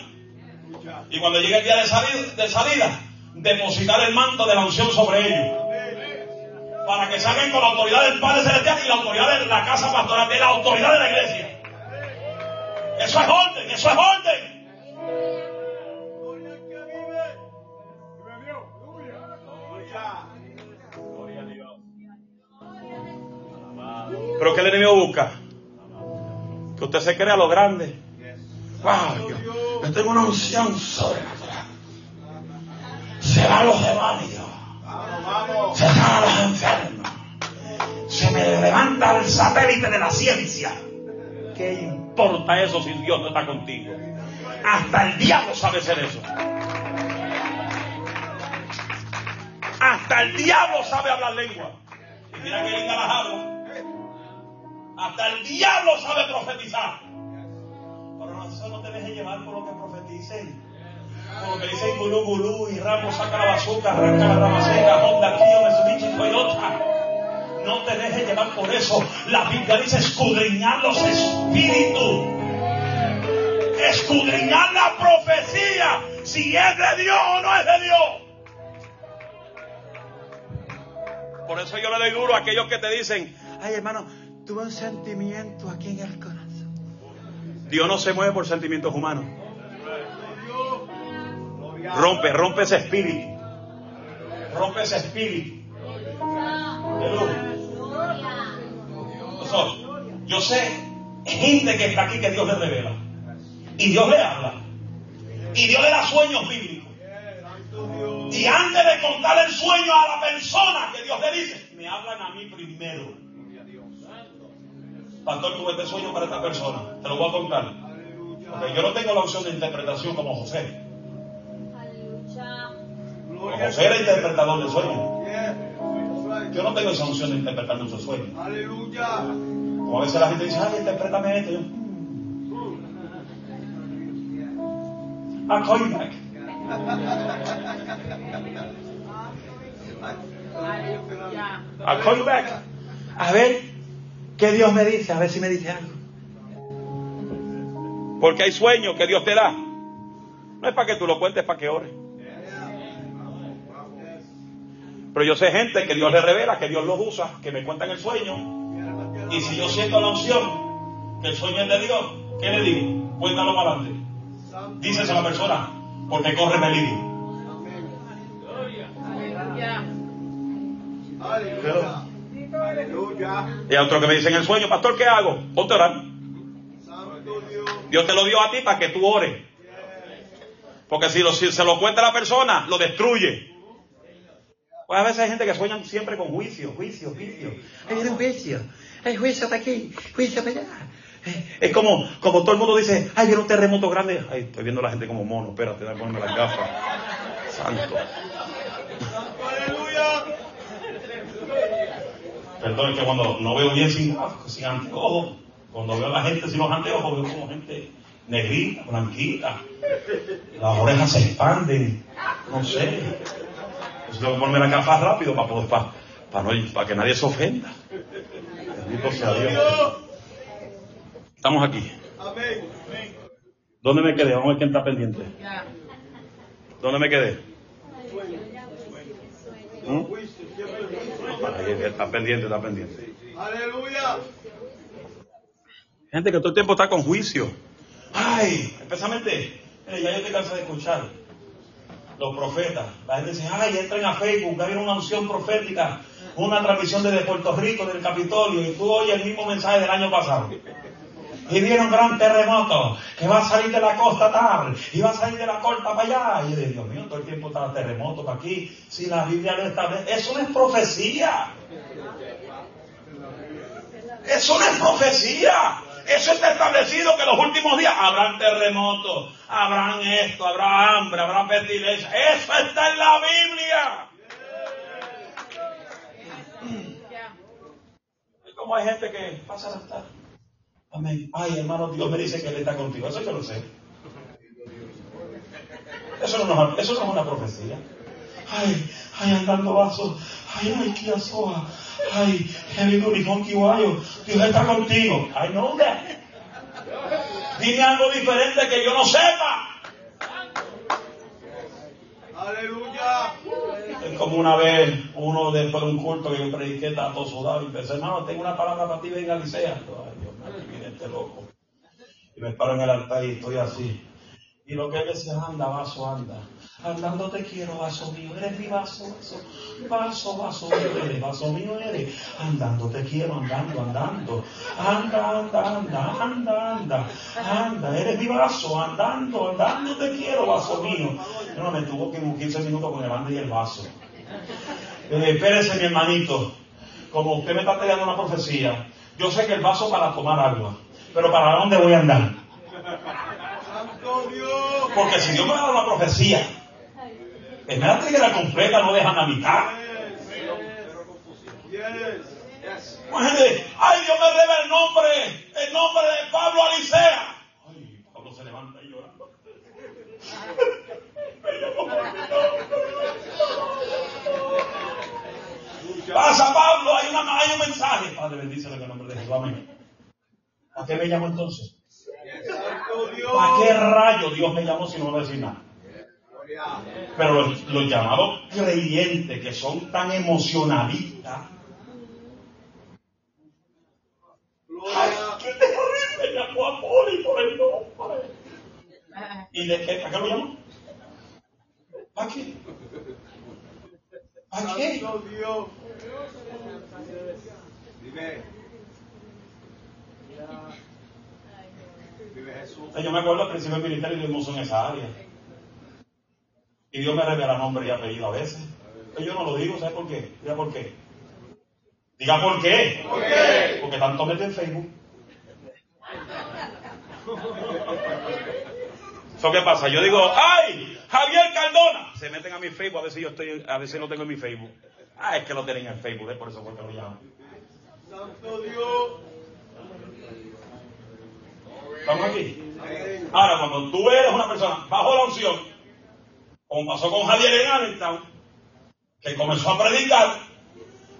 Y cuando llegue el día de salida, de salida, depositar el manto de la unción sobre ellos. Para que salgan con la autoridad del Padre Celestial y la autoridad de la casa pastoral, de la autoridad de la iglesia. Eso es orden, eso es orden. Que usted se crea lo grande. Wow, yo, tengo una unción sobrenatural. Se van los demonios, se van los enfermos, se me levanta el satélite de la ciencia. ¿Qué importa eso si Dios no está contigo? Hasta el diablo sabe hacer eso. Hasta el diablo sabe hablar lengua. Y mira que linda las habla. Hasta el diablo sabe profetizar. Pero no, eso no te dejes llevar por lo que profeticen. Por lo que dicen gulú gulú y Ramos saca la bazooka, arranca la rama seca, Honda, Kia, Mitsubishi, Toyota. No te dejes llevar por eso. La Biblia dice escudriñar los espíritus. Escudriñar la profecía. Si es de Dios o no es de Dios. Por eso yo le doy duro a aquellos que te dicen, ay hermano, tuve un sentimiento aquí en el corazón. Dios no se mueve por sentimientos humanos. Rompe, rompe ese espíritu. Rompe ese espíritu. Yo sé gente que está aquí que Dios le revela. Y Dios le habla. Y Dios le da sueños bíblicos. Y antes de contar el sueño a la persona que Dios le dice, me hablan a mí primero. Pastor, tuve este sueño para esta persona. Te lo voy a contar. Porque yo no tengo la opción de interpretación como José. Como José era interpretador de sueños. Yo no tengo esa opción de interpretar muchos sueños. Aleluya. Como a veces la gente dice, ay, interprétame esto. Yo. I'll call you back. I'll call you back. A ver, ¿Qué Dios me dice? A ver si me dice algo. Porque hay sueños que Dios te da. No es para que tú lo cuentes, es para que ores. Pero yo sé gente que Dios le revela, que Dios los usa, que me cuentan el sueño. Y si yo siento la opción que el sueño es de Dios, ¿qué le digo? Cuéntalo para adelante. Dices a la persona, porque corre peligro. Aleluya. Aleluya. Y a otro que me dice en el sueño, pastor, ¿qué hago? Ponte a orar. Dios. Te lo dio a ti para que tú ores. Porque si, lo- si se lo cuenta la persona, lo destruye. Pues a veces hay gente que sueña siempre con juicio, juicio, juicio. Hay un juicio. Hay juicio para aquí, juicio para allá. Eh, Es como, como todo el mundo dice, ay, viene un terremoto grande. Ay, estoy viendo a la gente como mono, espérate, déjame ponerme las gafas. Santo. Perdón, es que cuando no veo bien sin sin anteojos, cuando veo a la gente sin los anteojos, veo como gente negrita, blanquita. Las orejas se expanden, no sé. Entonces tengo que ponerme las gafas rápido para poder, para, para, no, para que nadie se ofenda. Bendito sea Dios. Dios. Estamos aquí. Amén. ¿Dónde me quedé? Vamos a ver quién está pendiente. ¿Dónde me quedé? ¿Mm? Juicio, siempre el juicio. Ahí, está pendiente, está pendiente. Aleluya. Gente que todo el tiempo está con juicio. Ay, especialmente, mire, ya yo te cansé de escuchar los profetas. La gente dice, ay, entren a Facebook, hay una unción profética, una transmisión desde Puerto Rico, del Capitolio, y tú oyes el mismo mensaje del año pasado. Y viene un gran terremoto que va a salir de la costa tal y va a salir de la costa para allá. Y yo Dios mío, todo el tiempo está terremoto para aquí. Si la Biblia lo establece, eso no es profecía. Eso no es profecía. Eso está establecido que en los últimos días habrán terremotos, habrán esto, habrá hambre, habrá pestilencia. Eso está en la Biblia. Y como hay gente que pasa a estar. Amén. Ay, hermano, Dios me dice que Él está contigo. Eso yo lo sé. Eso no, es- eso no es una profecía. Ay, ay, andando vaso. Ay, ay, Kia Soa. Ay, Heavy Uniform Kiwayo. Dios está contigo. I know that. Dime algo diferente que yo no sepa. Aleluya. Es como una vez, uno después de un culto que yo prediqué, estaba todo sudado y pensé, hermano, tengo una palabra para ti, venga, Licea. Loco. Y me paro en el altar y estoy así. Y lo que él decía, anda, vaso, anda. Andando te quiero, vaso mío, eres mi vaso, vaso, vaso, vaso mío eres, vaso mío eres. Andando te quiero, andando, andando. Anda, anda, anda, anda, anda, anda, eres mi vaso, andando, andando te quiero, vaso mío. No, me tuvo que en 15 minutos con el anda y el vaso. Eh, espérese, mi hermanito. Como usted me está trayendo una profecía, yo sé que el vaso para tomar agua, pero ¿para dónde voy a andar? Porque si Dios me da una profecía, en me la triguera completa, no dejan a mitad. Imagínate, ay, Dios me revela el nombre, el nombre de Pablo Alicea. Ay, Pablo se levanta y llorando. Pasa Pablo, hay, una, hay un mensaje. Padre, bendícelo en el nombre de Jesús. Amén. ¿A qué me llamó entonces? ¿Para qué rayo Dios me llamó si no me va a decir nada? Pero los, los llamados creyentes que son tan emocionalistas. ¡Ay, qué terrible! Llamó a Poli por el nombre. ¿Y de qué? ¿Para qué lo llamó? ¿Para qué? ¿Para qué? Santo Dios. Dime. O sea, yo me acuerdo al principio del ministerio y Dios en esa área. Y Dios me revela nombre y apellido a veces. Pero yo no lo digo, ¿sabes por qué? Diga por qué. Diga por qué. ¿Por qué? Porque tanto mete en Facebook. ¿Eso qué pasa? Yo digo, ¡ay! Javier Cardona. Se meten a mi Facebook a ver si yo estoy, a ver si lo tengo en mi Facebook. Ah, es que lo tienen en Facebook, ¿eh? por eso fue que lo llamo. Santo Dios. ¿Estamos aquí? Ahora, cuando tú eres una persona bajo la unción, como pasó con Javier en Allentown, que comenzó a predicar,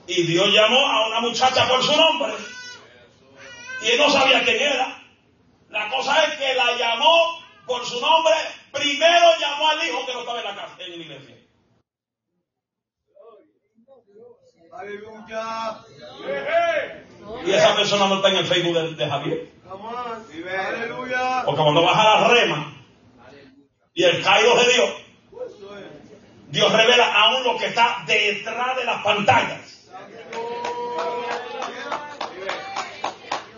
y Dios llamó a una muchacha por su nombre, y él no sabía quién era. La cosa es que la llamó por su nombre, primero llamó al hijo que no estaba en la casa, en la iglesia. Aleluya. Y esa persona no está en el Facebook de, de Javier. Porque cuando vas a la rema y el caído de Dios. Dios revela aún lo que está detrás de las pantallas.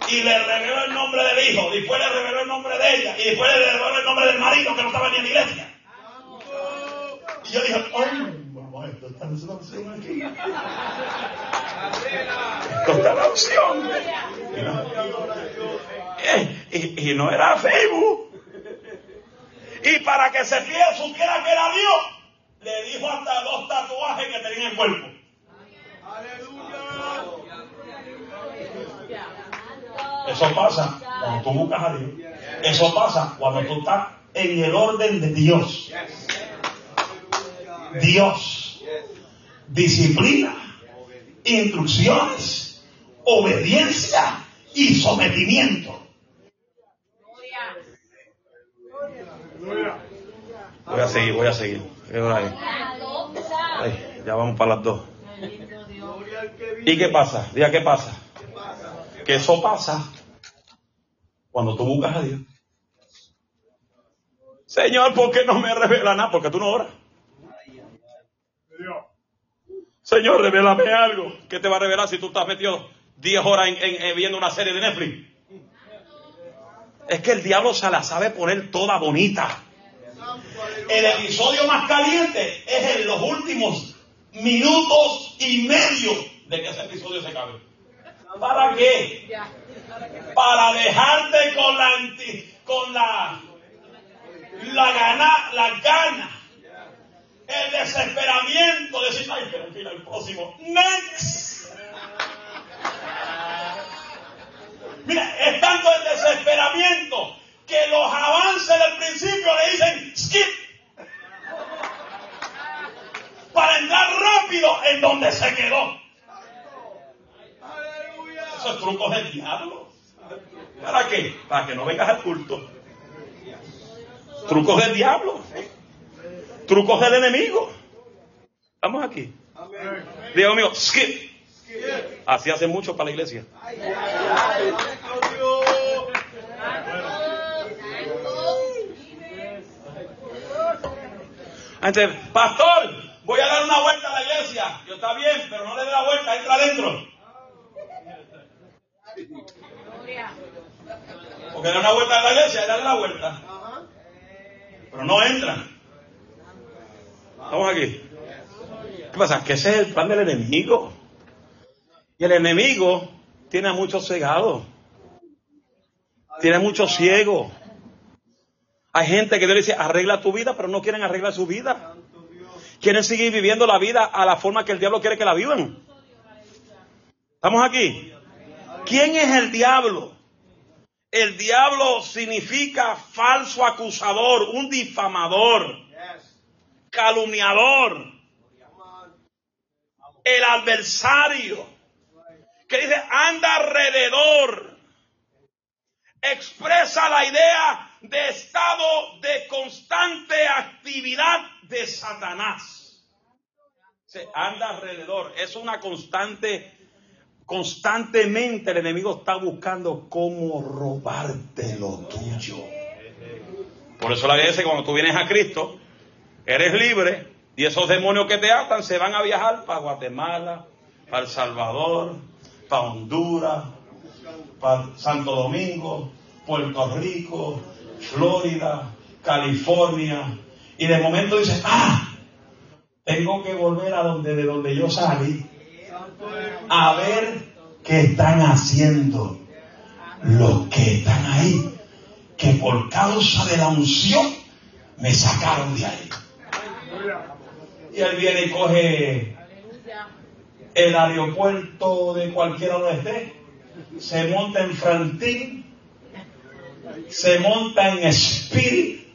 Y le reveló el nombre del hijo, después le reveló el nombre de ella, y después le reveló el nombre del marido que no estaba ni en la iglesia. Y yo dije, ¡ay, esto está esa opción aquí! Esto está la opción. Eh, y, y no era Facebook. Y para que se fiel, supiera que era Dios, le dijo hasta dos tatuajes que tenía en el cuerpo. Aleluya. Eso pasa cuando tú buscas a Dios. Eso pasa cuando tú estás en el orden de Dios. Dios, disciplina, instrucciones, obediencia y sometimiento. Voy a seguir, voy a seguir. Ay, ya vamos para las dos. ¿Y qué pasa? Diga, ¿qué pasa? Que eso pasa cuando tú buscas a Dios. Señor, ¿por qué no me revela nada? Porque tú no oras. Señor, revélame algo. ¿Qué te va a revelar si tú estás metido 10 horas en, en- en viendo una serie de Netflix? Es que el diablo se la sabe poner toda bonita. El episodio más caliente es en los últimos minutos y medio de que ese episodio se acabe. ¿Para qué? Para dejarte con la con la la gana, la gana, el desesperamiento de decir, ay, pero mira el próximo, next. Mira, es tanto el desesperamiento que los avances del principio le dicen skip para entrar rápido en donde se quedó. Esos trucos del diablo. ¿Para qué? Para que no vengas al culto. Trucos del diablo. Trucos del enemigo. Estamos aquí. Dios mío, skip. Así hace mucho para la iglesia. Entonces, pastor, voy a dar una vuelta a la iglesia. Yo está bien, pero no le dé la vuelta, entra adentro. Porque da una vuelta a la iglesia dale la vuelta. Pero no entran. Estamos aquí. ¿Qué pasa? Que ese es el plan del enemigo. Y el enemigo tiene a muchos cegados. Tiene muchos ciegos. Hay gente que Dios le dice, arregla tu vida, pero no quieren arreglar su vida. Quieren seguir viviendo la vida a la forma que el diablo quiere que la vivan. ¿Estamos aquí? ¿Quién es el diablo? El diablo significa falso acusador, un difamador, calumniador, el adversario, que dice, anda alrededor, expresa la idea de estado de constante actividad de Satanás. Se anda alrededor, es una constante, constantemente el enemigo está buscando cómo robarte lo tuyo. Por eso la Biblia dice cuando tú vienes a Cristo, eres libre y esos demonios que te atan se van a viajar para Guatemala, para El Salvador, para Honduras, para Santo Domingo, Puerto Rico, Florida, California. Y de momento dices, ah, tengo que volver a donde de donde yo salí a ver qué están haciendo los que están ahí, que por causa de la unción me sacaron de ahí. Y él viene y coge el aeropuerto de cualquiera donde esté, se monta en Frantín, se monta en Spirit,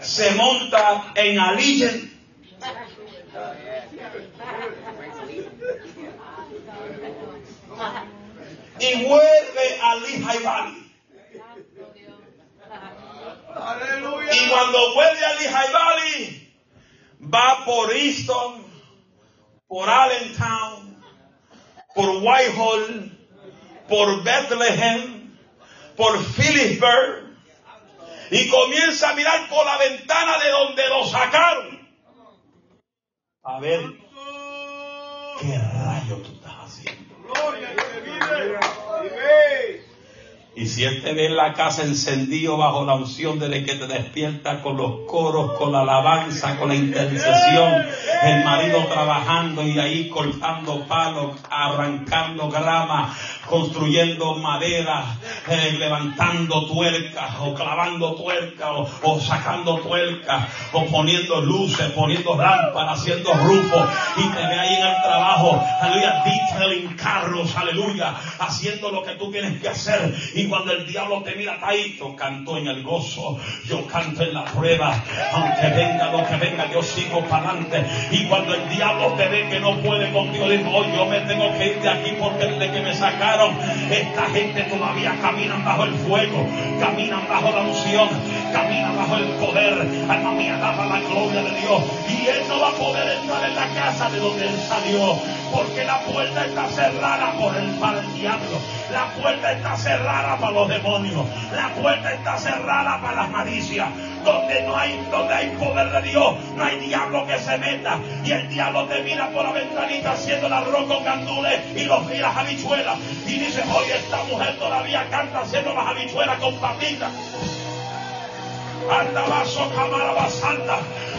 se monta en Allegiant, y vuelve a Lehigh Valley. Y cuando vuelve a Lehigh Valley, va por Easton, por Allentown, por Whitehall, por Bethlehem, por Phillipsburg, y comienza a mirar por la ventana de donde lo sacaron. A ver, ¿qué rayo tú estás haciendo? Gloria. Y si Él te ve en la casa encendido bajo la unción desde que te despierta con los coros, con la alabanza, con la intercesión, el marido trabajando y ahí cortando palos, arrancando grama, construyendo madera, eh, levantando tuercas o clavando tuercas o, sacando tuercas o poniendo luces, poniendo lámparas, haciendo rufos. Y te ve ahí en el trabajo, aleluya, detailing carros, aleluya, haciendo lo que tú tienes que hacer cuando el diablo te mira, ahí yo canto en el gozo, yo canto en la prueba, aunque venga lo que venga, yo sigo para adelante y cuando el diablo te ve que no puede contigo, digo, oh, yo me tengo que ir de aquí porque desde que me sacaron esta gente todavía caminan bajo el fuego, caminan bajo la unción, caminan bajo el poder. Alma mía, daba la gloria de Dios. Y él no va a poder entrar en la casa de donde él salió, porque la puerta está cerrada por el, para el diablo. La puerta está cerrada para los demonios. La puerta está cerrada para las malicias. Donde no hay, donde hay poder de Dios, no hay diablo que se meta. Y el diablo te mira por la ventanita haciendo el arroz con gandules y, los, y las habichuelas. Y dice, oye, esta mujer todavía canta haciendo las habichuelas con papitas. Camarabasanta.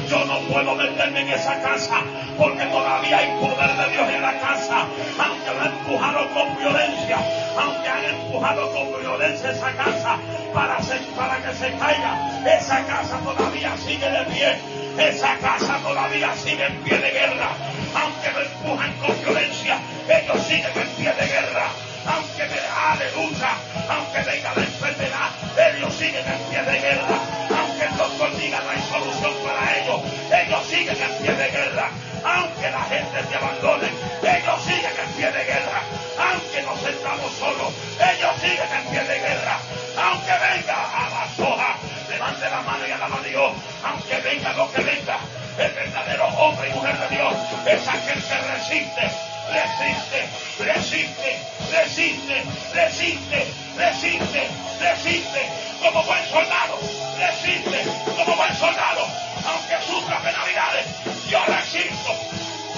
Yo no puedo meterme en esa casa porque todavía hay poder de Dios en la casa. Aunque la han empujado con violencia, aunque han empujado con violencia esa casa para, se- para que se caiga, esa casa todavía sigue de pie. Esa casa todavía sigue en pie de guerra. Aunque lo empujan con violencia, ellos siguen en pie de guerra. Aunque me aleluya, aunque venga la enfermedad, ellos siguen en pie de guerra. Aunque el doctor diga no hay solución para ellos, ellos siguen en pie de guerra. Aunque la gente te abandone, ellos siguen en pie de guerra. Aunque nos sentamos solos, ellos siguen en pie de guerra. Aunque venga a la soja, levante la mano y alaba a Dios. Aunque venga lo que venga, el verdadero hombre y mujer de Dios es aquel que resiste, resiste, resiste, resiste, resiste, resiste, resiste, como buen soldado, resiste, como buen soldado, aunque sufra penalidades, yo resisto,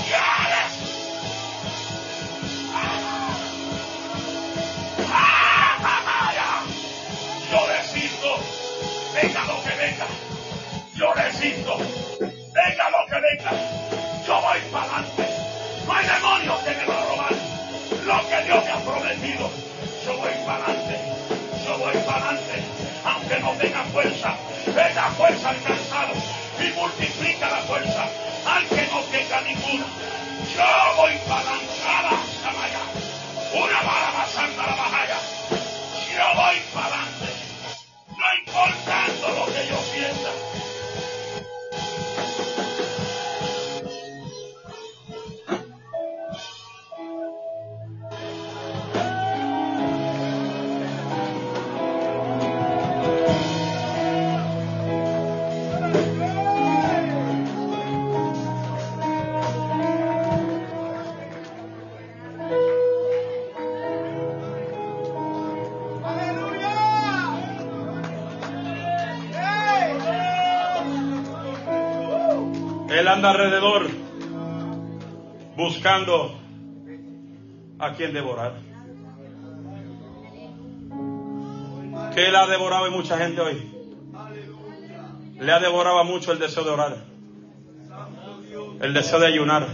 yo alrededor buscando a quien devorar. ¿Qué él ha devorado en mucha gente hoy? Le ha devorado a mucho el deseo de orar, el deseo de ayunar,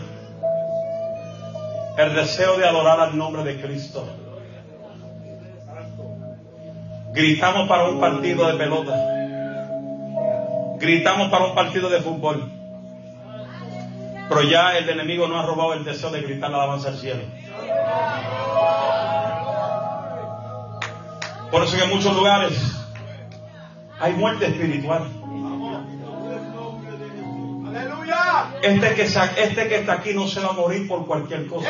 el deseo de adorar al nombre de Cristo. Gritamos para un partido de pelota, gritamos para un partido de fútbol. Pero ya el enemigo no ha robado el deseo de gritar la alabanza al cielo. Por eso que en muchos lugares hay muerte espiritual. Aleluya. Este que, este que está aquí no se va a morir por cualquier cosa.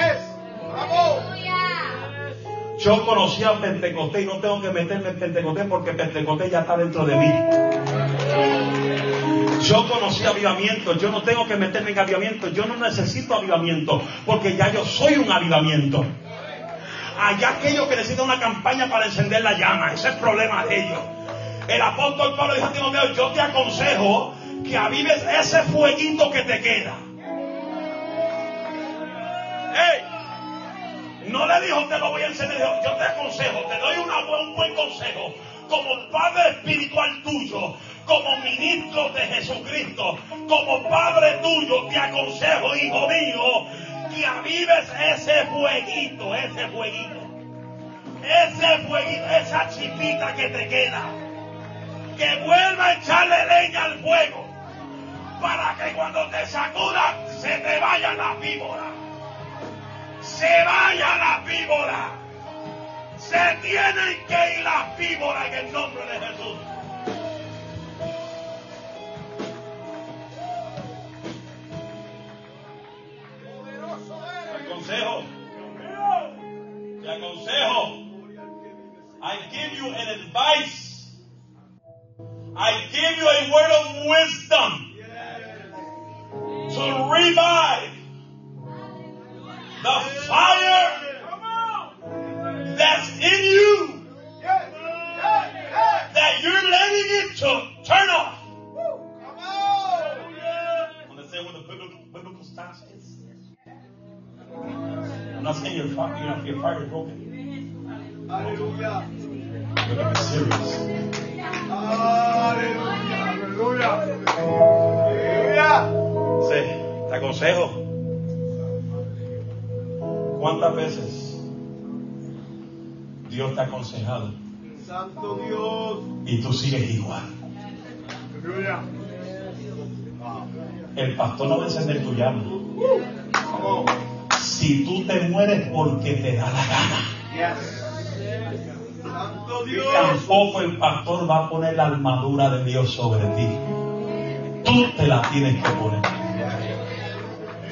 Yo conocí a Pentecostés y no tengo que meterme en Pentecostés porque Pentecostés ya está dentro de mí. Yo conocí avivamiento, yo no tengo que meterme en avivamiento, yo no necesito avivamiento, porque ya yo soy un avivamiento. Allá aquellos que necesitan una campaña para encender la llama, ese es el problema de ellos. El apóstol Pablo dijo a Timoteo, yo te aconsejo que avives ese fueguito que te queda. ¡Ey! No le dijo, te lo voy a encender, yo te aconsejo, te doy un buen consejo como Padre espiritual tuyo, como ministro de Jesucristo, como Padre tuyo, te aconsejo, hijo mío, que avives ese fueguito, ese fueguito, ese fueguito, esa chipita que te queda, que vuelva a echarle leña al fuego, para que cuando te sacudas se te vaya la víbora, se vaya la víbora. Se tienen que ir las víboras en el nombre de Jesús. Te aconsejo. Te aconsejo. I give you an advice. I give you a word of wisdom to revive the fire that's in you that you're letting it to turn off. Understand what the biblical, biblical stance is? I'm not saying your fire, you know, your fire is broken. Aleluya. But it's serious. Aleluya. Aleluya. Sí, te aconsejo. ¿Cuántas veces Dios te ha aconsejado Santo Dios. y tú sigues igual? Aleluya. El pastor no va a encender tu llama. Si tú te mueres porque te da la gana. Santo Dios. tampoco el pastor va a poner la armadura de Dios sobre ti. Tú te la tienes que poner.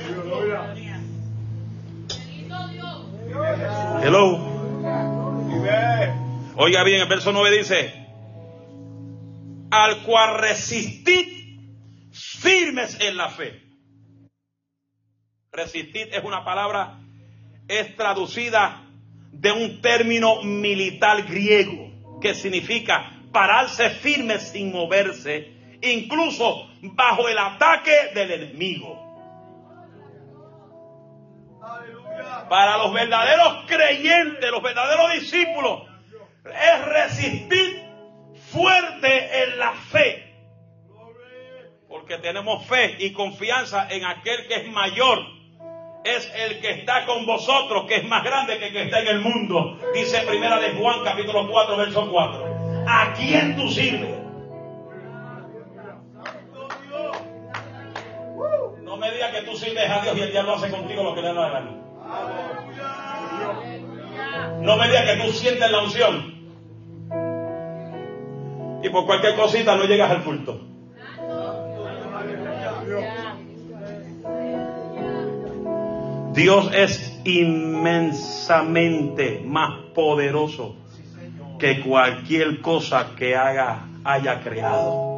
Aleluya. Hello. Oiga bien, el verso 9 dice, al cual resistid firmes en la fe. Resistir es una palabra, es traducida de un término militar griego que significa pararse firme sin moverse, incluso bajo el ataque del enemigo. Para los verdaderos creyentes, los verdaderos discípulos, es resistir fuerte en la fe. Porque tenemos fe y confianza en aquel que es mayor. Es el que está con vosotros, que es más grande que el que está en el mundo. Dice primera de Juan capítulo 4, verso 4. ¿A quién tú sirves? No me digas que tú sirves a Dios y el diablo hace contigo lo que le da la gana. No me digas que tú sientes la unción. Y por cualquier cosita no llegas al culto. Dios es inmensamente más poderoso que cualquier cosa que haya creado.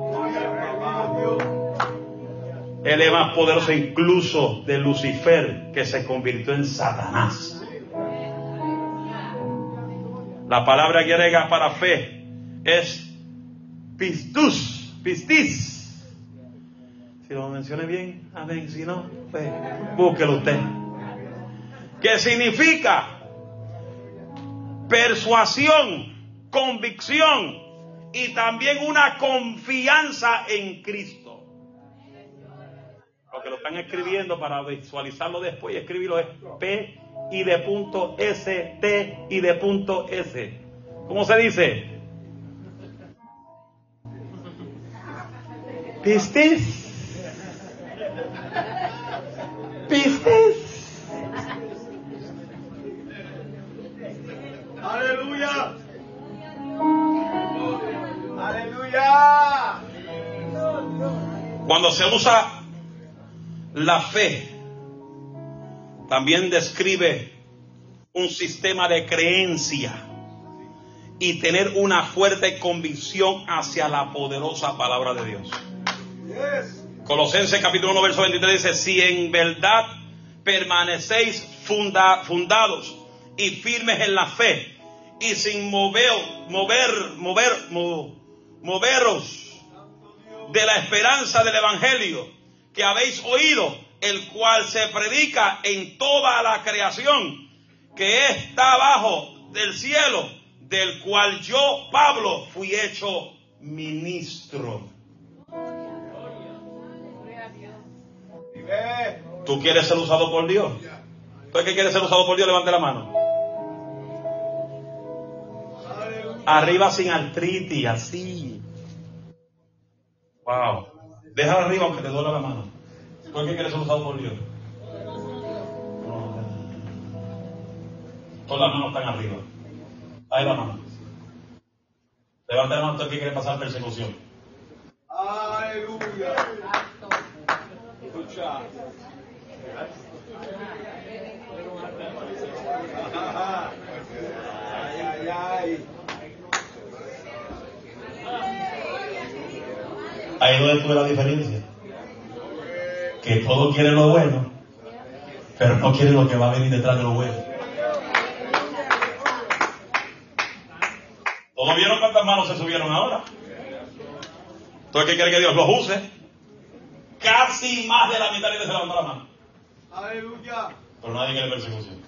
Él es más poderoso incluso de Lucifer, que se convirtió en Satanás. La palabra griega para fe es pistus, pistis. Si lo mencioné bien, amén. Si no, pues búsquelo usted. Que significa persuasión, convicción y también una confianza en Cristo. Lo que lo están escribiendo para visualizarlo después y escribirlo es P y de punto S, T y de punto S. ¿Cómo se dice? ¿Pistis? ¿Pistis? Aleluya. Aleluya. Cuando se usa la fe, también describe un sistema de creencia y tener una fuerte convicción hacia la poderosa palabra de Dios. Colosenses capítulo 1, verso 23 dice, si en verdad permanecéis funda- fundados y firmes en la fe y sin mover, mover, mover, mo- moveros de la esperanza del evangelio que habéis oído, el cual se predica en toda la creación que está abajo del cielo, del cual yo, Pablo, fui hecho ministro. ¿Tú quieres ser usado por Dios? ¿Tú es que quieres ser usado por Dios? Levante la mano. Arriba sin artritis, así. Wow. Déjalo arriba aunque te duela la mano. ¿Tú es que quieres ser usado por Dios? Todas las manos están arriba. Ahí la mano. Levanta la mano tú es que quiere pasar persecución. Aleluya. Escucha. Ay, ay, ay. Ahí es donde tuve la diferencia. Que todos quieren lo bueno, pero no quieren lo que va a venir detrás de lo bueno. ¿Todos vieron cuántas manos se subieron ahora? ¿Tú es que quiere que Dios los use? Casi más de la mitad de se levantó la mano. Aleluya. Pero nadie quiere persecución.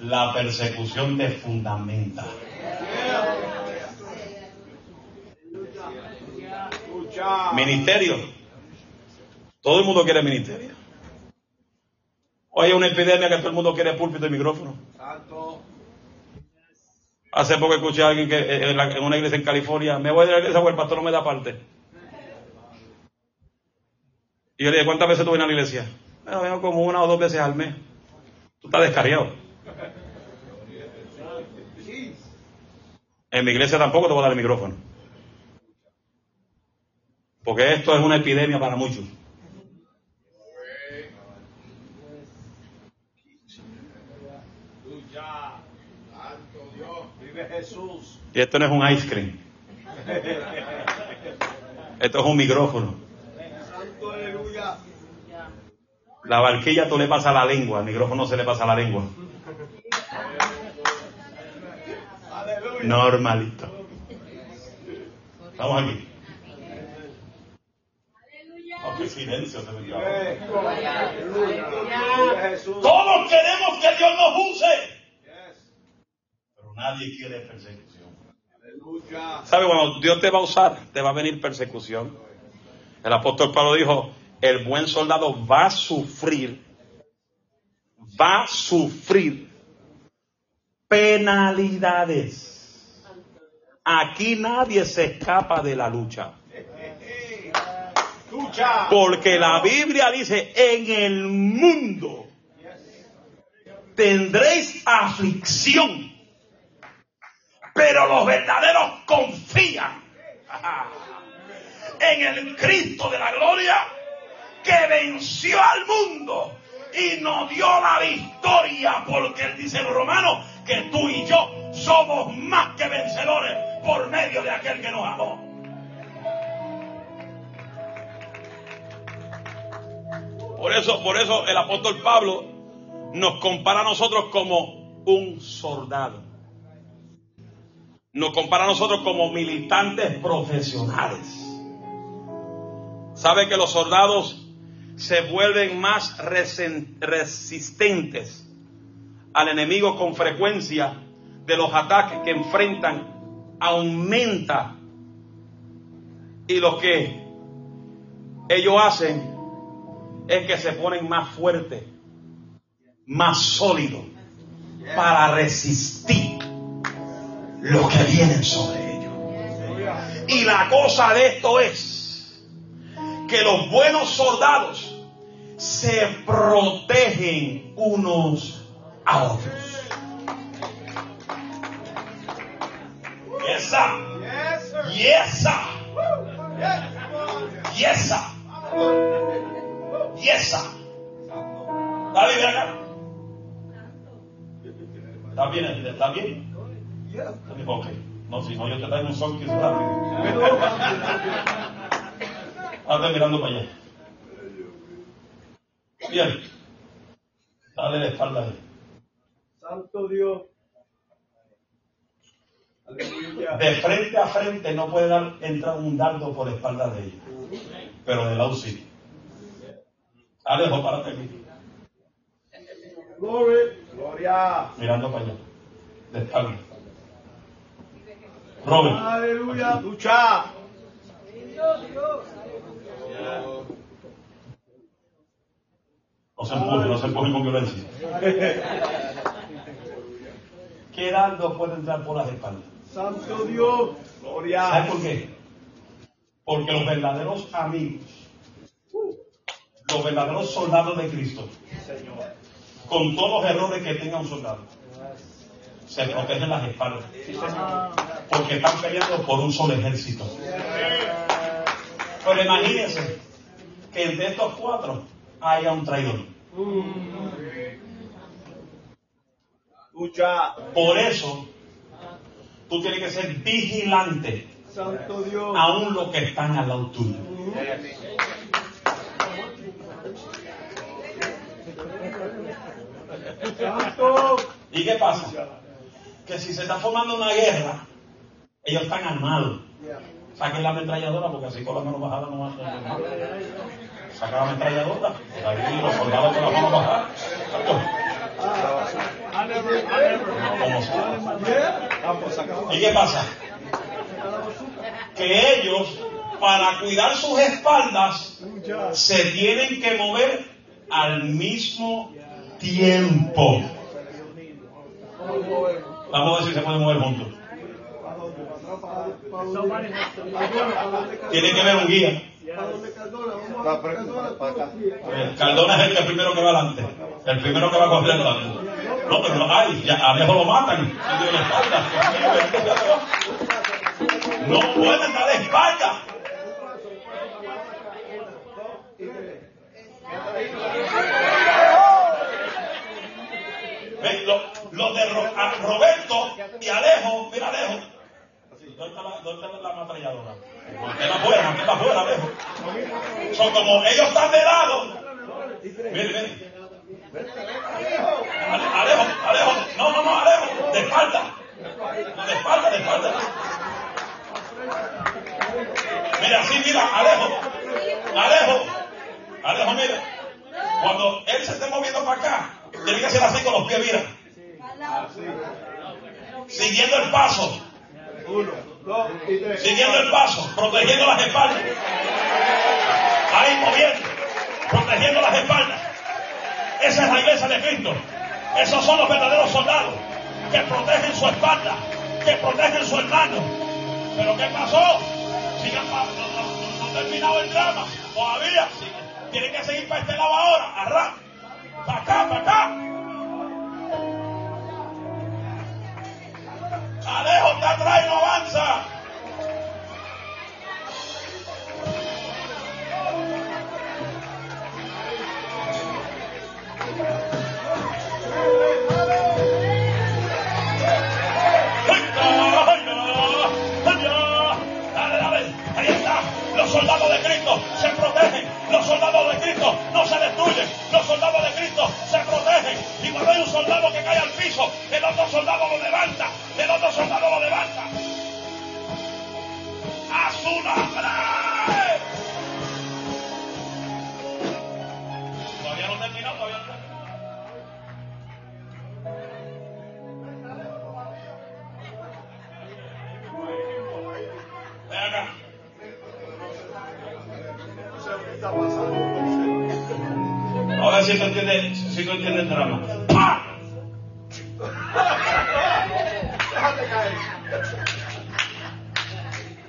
La persecución te fundamenta. Escucha. Ministerio. Todo el mundo quiere ministerio. Hoy hay una epidemia que todo el mundo quiere púlpito y micrófono. Hace poco escuché a alguien que eh, en, la- en una iglesia en California, me voy de la iglesia porque el pastor no me da parte. Y yo le dije, ¿cuántas veces tú vienes a la iglesia? Bueno, vengo como una o dos veces al mes. Tú estás descarriado. En mi iglesia tampoco te voy a dar el micrófono. Porque esto es una epidemia para muchos. Y esto no es un ice cream. Esto es un micrófono. La barquilla tú le pasas la lengua, el micrófono se le pasa la lengua. Normalito. Estamos aquí. Qué silencio se me Jesús. Todos queremos que Dios nos use. Yes. Pero nadie quiere persecución. ¿Sabe? Cuando Dios te va a usar, te va a venir persecución. El apóstol Pablo dijo, el buen soldado va a sufrir, va a sufrir penalidades. Aquí nadie se escapa de la lucha. Porque la Biblia dice, en el mundo tendréis aflicción, pero los verdaderos confían en el Cristo de la gloria que venció al mundo y nos dio la victoria, porque él dice en romanos que tú y yo somos más que vencedores por medio de aquel que nos amó. Por eso, por eso el apóstol Pablo nos compara a nosotros como un soldado. Nos compara a nosotros como militantes profesionales. Sabe que los soldados se vuelven más resistentes al enemigo con frecuencia de los ataques que enfrentan aumenta y lo que ellos hacen es que se ponen más fuertes, más sólidos para resistir lo que viene sobre ellos. Y la cosa de esto es que los buenos soldados se protegen unos a otros. Yes, sir. Yes. Esa, y esa. ¿Está bien acá? ¿Está bien? ¿Está bien? Ok. No, si no, yo te traigo un son que es rápido. Ahora mirando para allá. Bien. Dale la espalda ahí. Santo Dios. Aleluya. De frente a frente no puede dar, entrar un dardo por la espalda de ella. Pero de lado sí. Alejo, párate aquí. Gloria. Gloria. Mirando para allá. De espalda. Robert. Aleluya. Lucha. No se empuje, no se empuje con violencia. ¿Qué dardo puede entrar por las espaldas? Santo Dios. ¿Sabes Gloria. por qué? Porque los verdaderos amigos, los verdaderos soldados de Cristo, con todos los errores que tenga un soldado, se protegen las espaldas. Porque están peleando por un solo ejército. Pero imagínense que entre estos cuatro haya un traidor. Por eso, tú tienes que ser vigilante Santo Dios. aún los que están al lado tuyo. ¿Y qué pasa? Que si se está formando una guerra, ellos están armados. Saquen la ametralladora porque así con la mano bajada no va a normal. Saca la ametralladora. Ahí los soldados con la mano bajada. ¿Y qué pasa? Que ellos, para cuidar sus espaldas, se tienen que mover al mismo tiempo. Vamos a ver si se pueden mover juntos. Tiene que haber un guía. Cardona es el que primero que va adelante. El primero que va a coger el bando. No, pero no hay. A Alejo lo matan. y dio la espalda. No Los de Roberto y Alejo, mira Alejo. ¿Dónde está la, dónde está la ametralladora? Manténla afuera, Alejo. Son como ellos están de lado. Mire, mire. Ale- Alejo, Alejo, no, no, no, Alejo, de espalda. De espalda, de espalda. Mira, así, mira, Alejo. Alejo. Alejo, mira. Cuando él se esté moviendo para acá, que hacer así con los pies, mira. Siguiendo el paso, siguiendo el paso, protegiendo las espaldas. Ahí moviendo, protegiendo las espaldas. Esa es la iglesia de Cristo. Esos son los verdaderos soldados que protegen su espalda, que protegen su hermano. Pero ¿qué pasó? Sigan no, no, no, terminado el drama. Todavía. Tienen que seguir para este lado ahora. Arran. Para acá. Alejo está atrás y avanza. Soldado que cae al piso, el otro soldado lo levanta.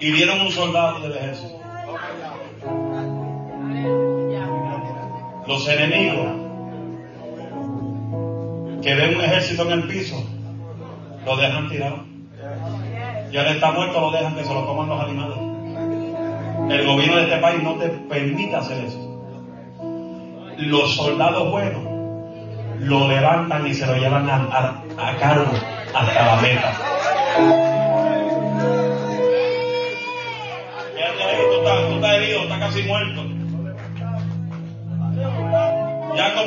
Hirieron un soldado del ejército. Los enemigos que ven un ejército en el piso, lo dejan tirado. Ya él está muerto, lo dejan que se lo coman los animales. El gobierno de este país no te permite hacer eso. Los soldados buenos lo levantan y se lo llevan a- a cargo hasta la meta.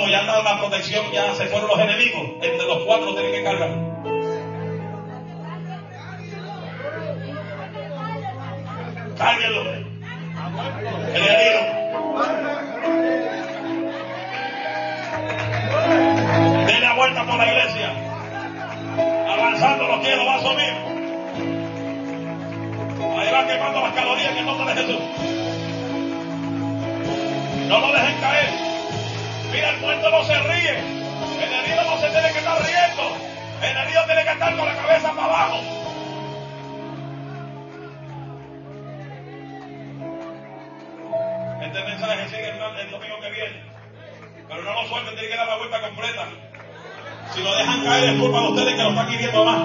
Como ya está la protección, ya se fueron los enemigos. Entre los cuatro tienen que cargar. Cárguenlo. Este mensaje sigue el, domingo que viene. Pero no lo suelten, tiene que dar la vuelta completa. Si lo dejan caer es culpa de ustedes que lo están viviendo más.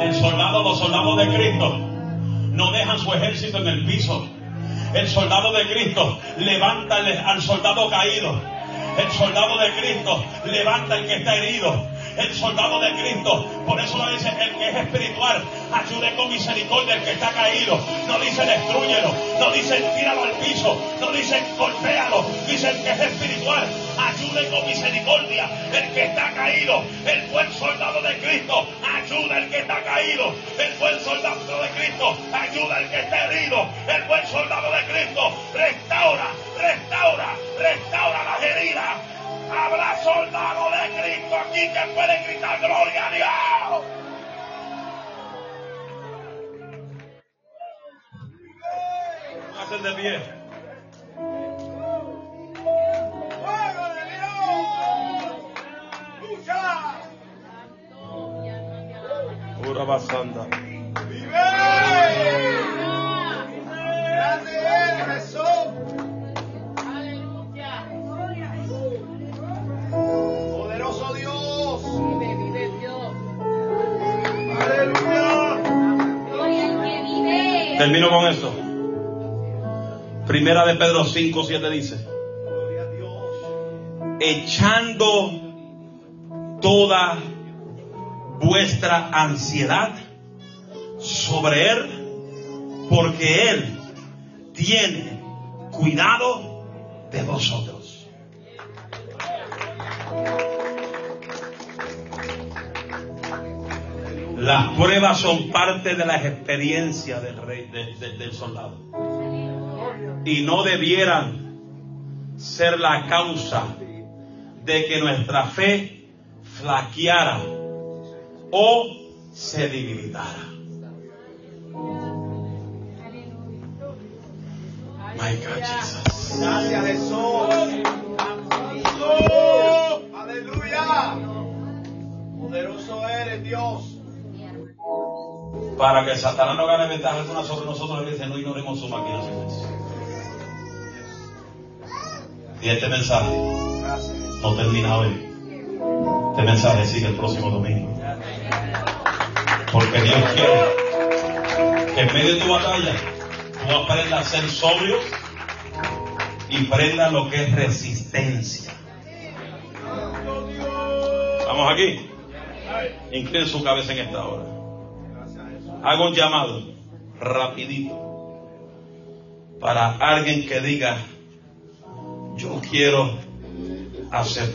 El soldado, los soldados de Cristo no dejan su ejército en el piso. El soldado de Cristo levanta al soldado caído. El soldado de Cristo levanta al que está herido el soldado de Cristo. Por eso lo dice el que es espiritual, ayude con misericordia el que está caído. No dice destruyelo, no dice tíralo al piso, no dice golpéalo. Dice el que es espiritual, ayude con misericordia el que está caído. El buen soldado de Cristo, ayuda al que está caído. El buen soldado de Cristo, ayuda al que está herido. El buen soldado de Cristo, restaura, restaura, restaura las heridas Habrá soldado de Cristo aquí que puede gritar gloria a Dios. Hacen de pie. ¡Fuego de Dios! ¡Lucha! Pura basanda. ¡Vive! ¡Grande eres, Jesús! Termino con esto. Primera de Pedro 5, 7 dice. Echando toda vuestra ansiedad sobre Él, porque Él tiene cuidado de vosotros. Las pruebas son parte de las experiencias del, rey, de- de- del soldado. Y no debieran ser la causa de que nuestra fe flaqueara o se debilitara. God, Jesus. Gracias, Jesús. ¡Aleluya! Poderoso eres, Dios. Para que Satanás no gane ventaja alguna sobre nosotros, le dice, no ignoremos su maquinaciones. Y este mensaje no termina hoy. Este mensaje sigue el próximo domingo. Porque Dios quiere que en medio de tu batalla tú aprendas a ser sobrio y prenda lo que es resistencia. Vamos aquí. Incline su cabeza en esta hora. Hago un llamado rapidito para alguien que diga, yo quiero aceptar.